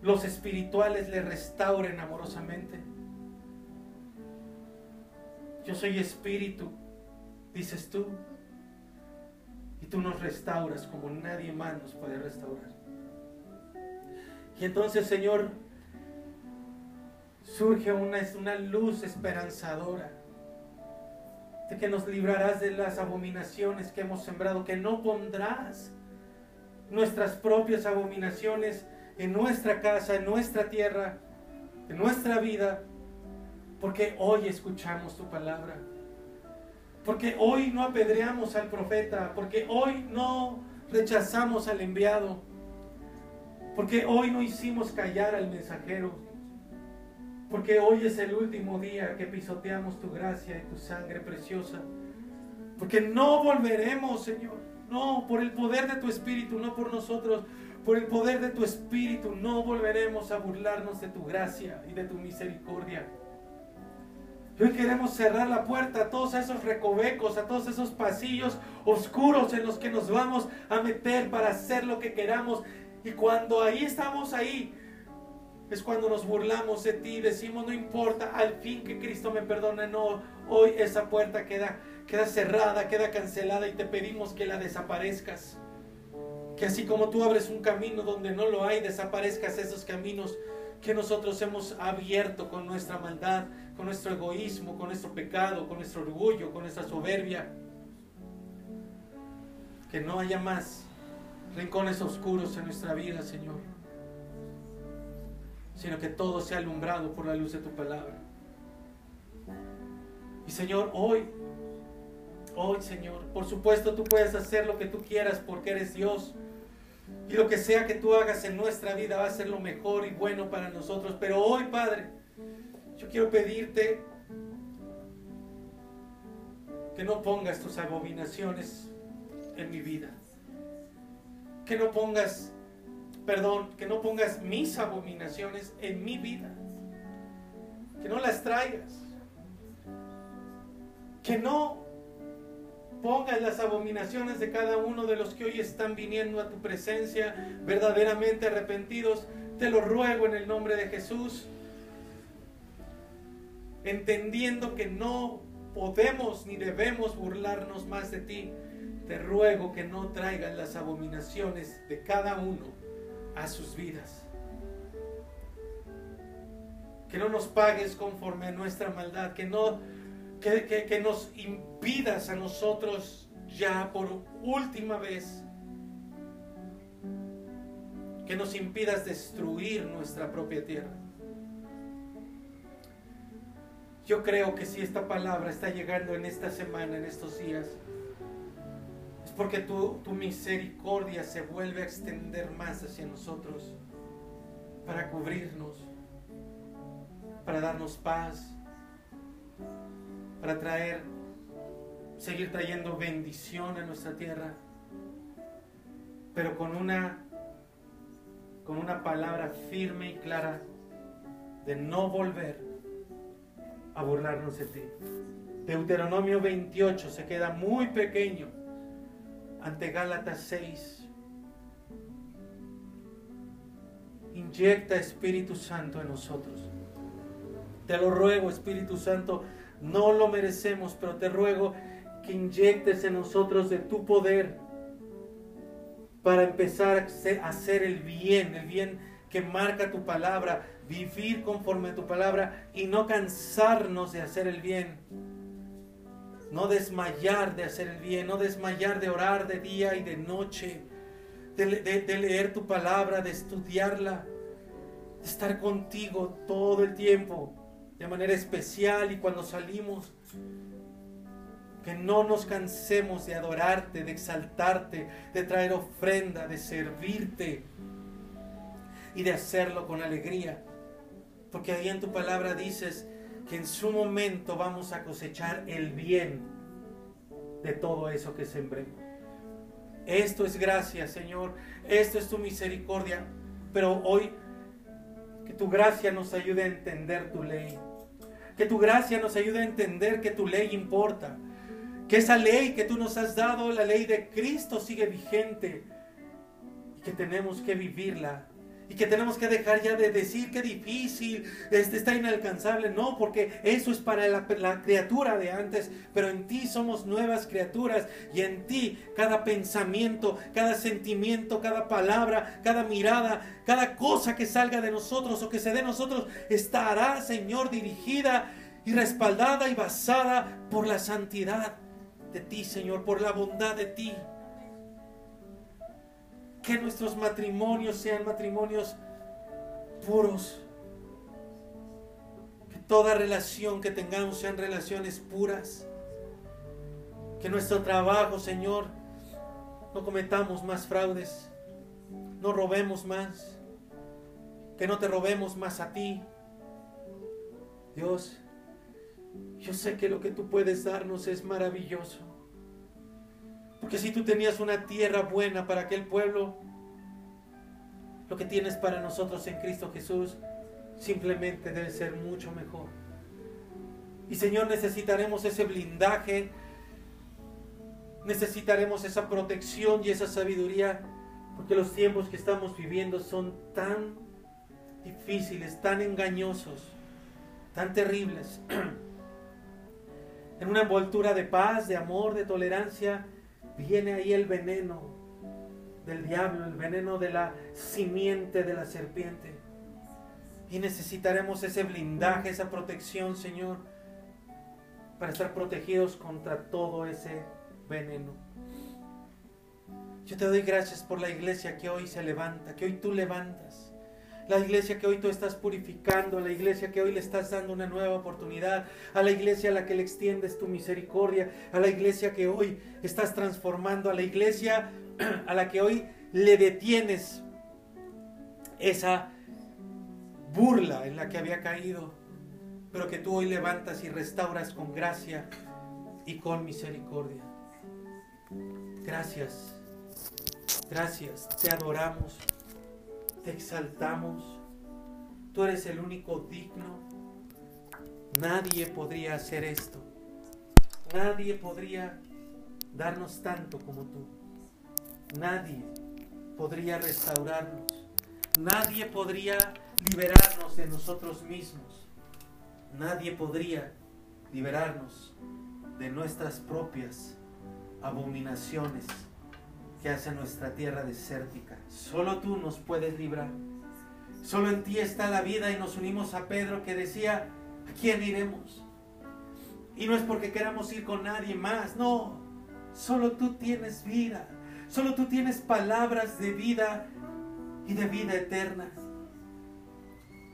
los espirituales le restauren amorosamente. Yo soy espíritu, dices tú, y tú nos restauras como nadie más nos puede restaurar. Y entonces, Señor, surge una, una luz esperanzadora de que nos librarás de las abominaciones que hemos sembrado, que no pondrás nuestras propias abominaciones en nuestra casa, en nuestra tierra, en nuestra vida, porque hoy escuchamos tu palabra, porque hoy no apedreamos al profeta, porque hoy no rechazamos al enviado, porque hoy no hicimos callar al mensajero, porque hoy es el último día que pisoteamos tu gracia y tu sangre preciosa. Porque no volveremos, Señor. No, por el poder de tu Espíritu, no por nosotros. Por el poder de tu Espíritu, no volveremos a burlarnos de tu gracia y de tu misericordia. Hoy queremos cerrar la puerta a todos esos recovecos, a todos esos pasillos oscuros en los que nos vamos a meter para hacer lo que queramos. Y cuando ahí estamos ahí, es cuando nos burlamos de ti, decimos, no importa, al fin que Cristo me perdone, no, hoy esa puerta queda, queda cerrada, queda cancelada y te pedimos que la desaparezcas. Que así como tú abres un camino donde no lo hay, desaparezcas esos caminos que nosotros hemos abierto con nuestra maldad, con nuestro egoísmo, con nuestro pecado, con nuestro orgullo, con nuestra soberbia. Que no haya más rincones oscuros en nuestra vida, Señor, sino que todo sea alumbrado por la luz de tu palabra. Y Señor, hoy, hoy, Señor, por supuesto tú puedes hacer lo que tú quieras porque eres Dios. Y lo que sea que tú hagas en nuestra vida va a ser lo mejor y bueno para nosotros. Pero hoy, Padre, yo quiero pedirte que no pongas tus abominaciones en mi vida. Que no pongas, perdón, que no pongas mis abominaciones en mi vida. Que no las traigas. Que no pongas las abominaciones de cada uno de los que hoy están viniendo a tu presencia verdaderamente arrepentidos. Te lo ruego en el nombre de Jesús. Entendiendo que no podemos ni debemos burlarnos más de ti, te ruego que no traigan las abominaciones de cada uno a sus vidas. Que no nos pagues conforme a nuestra maldad, que no que, que, nos impidas a nosotros ya por última vez, que nos impidas destruir nuestra propia tierra. Yo creo que si esta palabra está llegando en esta semana, en estos días, porque tu, tu misericordia se vuelve a extender más hacia nosotros, para cubrirnos, para darnos paz, para traer, seguir trayendo bendición a nuestra tierra, pero con una, con una palabra firme y clara de no volver a burlarnos de ti. Deuteronomio 28 se queda muy pequeño ante Gálatas 6. Inyecta Espíritu Santo en nosotros. Te lo ruego, Espíritu Santo, no lo merecemos, pero te ruego que inyectes en nosotros de tu poder para empezar a hacer el bien, el bien que marca tu palabra, vivir conforme a tu palabra y no cansarnos de hacer el bien. No desmayar de hacer el bien, no desmayar de orar de día y de noche, de, leer tu palabra, de estudiarla, de estar contigo todo el tiempo, de manera especial y cuando salimos. Que no nos cansemos de adorarte, de exaltarte, de traer ofrenda, de servirte y de hacerlo con alegría. Porque ahí en tu palabra dices que en su momento vamos a cosechar el bien de todo eso que sembremos. Esto es gracia, Señor. Esto es tu misericordia. Pero hoy que tu gracia nos ayude a entender tu ley. Que tu gracia nos ayude a entender que tu ley importa. Que esa ley que tú nos has dado, la ley de Cristo, sigue vigente. Y que tenemos que vivirla y que tenemos que dejar ya de decir que difícil, este está inalcanzable. No, porque eso es para la, la, criatura de antes, pero en ti somos nuevas criaturas y en ti cada pensamiento, cada sentimiento, cada palabra, cada mirada, cada cosa que salga de nosotros o que se dé nosotros estará, Señor, dirigida y respaldada y basada por la santidad de ti, Señor, por la bondad de ti que nuestros matrimonios sean matrimonios puros. Que toda relación que tengamos sean relaciones puras. Que nuestro trabajo, Señor, no cometamos más fraudes. No robemos más. Que no te robemos más a ti. Dios, yo sé que lo que tú puedes darnos es maravilloso. Porque si tú tenías una tierra buena para aquel pueblo, lo que tienes para nosotros en Cristo Jesús simplemente debe ser mucho mejor. Y Señor, necesitaremos ese blindaje, necesitaremos esa protección y esa sabiduría, porque los tiempos que estamos viviendo son tan difíciles, tan engañosos, tan terribles. en una envoltura de paz, de amor, de tolerancia, viene ahí el veneno del diablo, el veneno de la simiente de la serpiente. Y necesitaremos ese blindaje, esa protección, Señor, para estar protegidos contra todo ese veneno. Yo te doy gracias por la iglesia que hoy se levanta, que hoy tú levantas. La iglesia que hoy tú estás purificando, la iglesia que hoy le estás dando una nueva oportunidad, a la iglesia a la que le extiendes tu misericordia, a la iglesia que hoy estás transformando, a la iglesia a la que hoy le detienes esa burla en la que había caído, pero que tú hoy levantas y restauras con gracia y con misericordia. Gracias, gracias, te adoramos, te exaltamos, tú eres el único digno, nadie podría hacer esto, nadie podría darnos tanto como tú, nadie podría restaurarnos, nadie podría liberarnos de nosotros mismos. Nadie podría liberarnos de nuestras propias abominaciones que hace nuestra tierra desértica. Solo tú nos puedes librar. Solo en ti está la vida y nos unimos a Pedro que decía, ¿a quién iremos? Y no es porque queramos ir con nadie más, no. Solo tú tienes vida. Solo tú tienes palabras de vida y de vida eterna.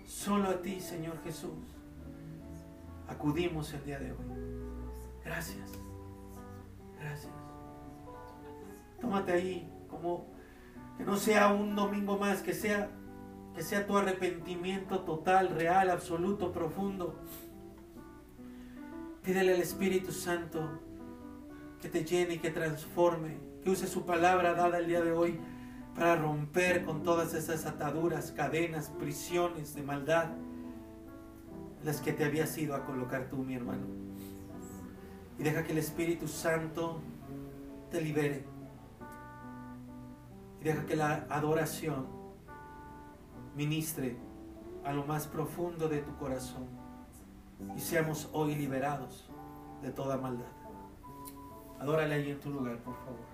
Solo a ti, Señor Jesús, acudimos el día de hoy. Gracias. Gracias. Tómate ahí como que no sea un domingo más, que sea que sea tu arrepentimiento total, real, absoluto, profundo. Pídele al Espíritu Santo que te llene y que transforme, que use su palabra dada el día de hoy para romper con todas esas ataduras, cadenas, prisiones de maldad, las que te habías ido a colocar tú, mi hermano. Y deja que el Espíritu Santo te libere. Y deja que la adoración ministre a lo más profundo de tu corazón. Y seamos hoy liberados de toda maldad. Adórale ahí en tu lugar, por favor.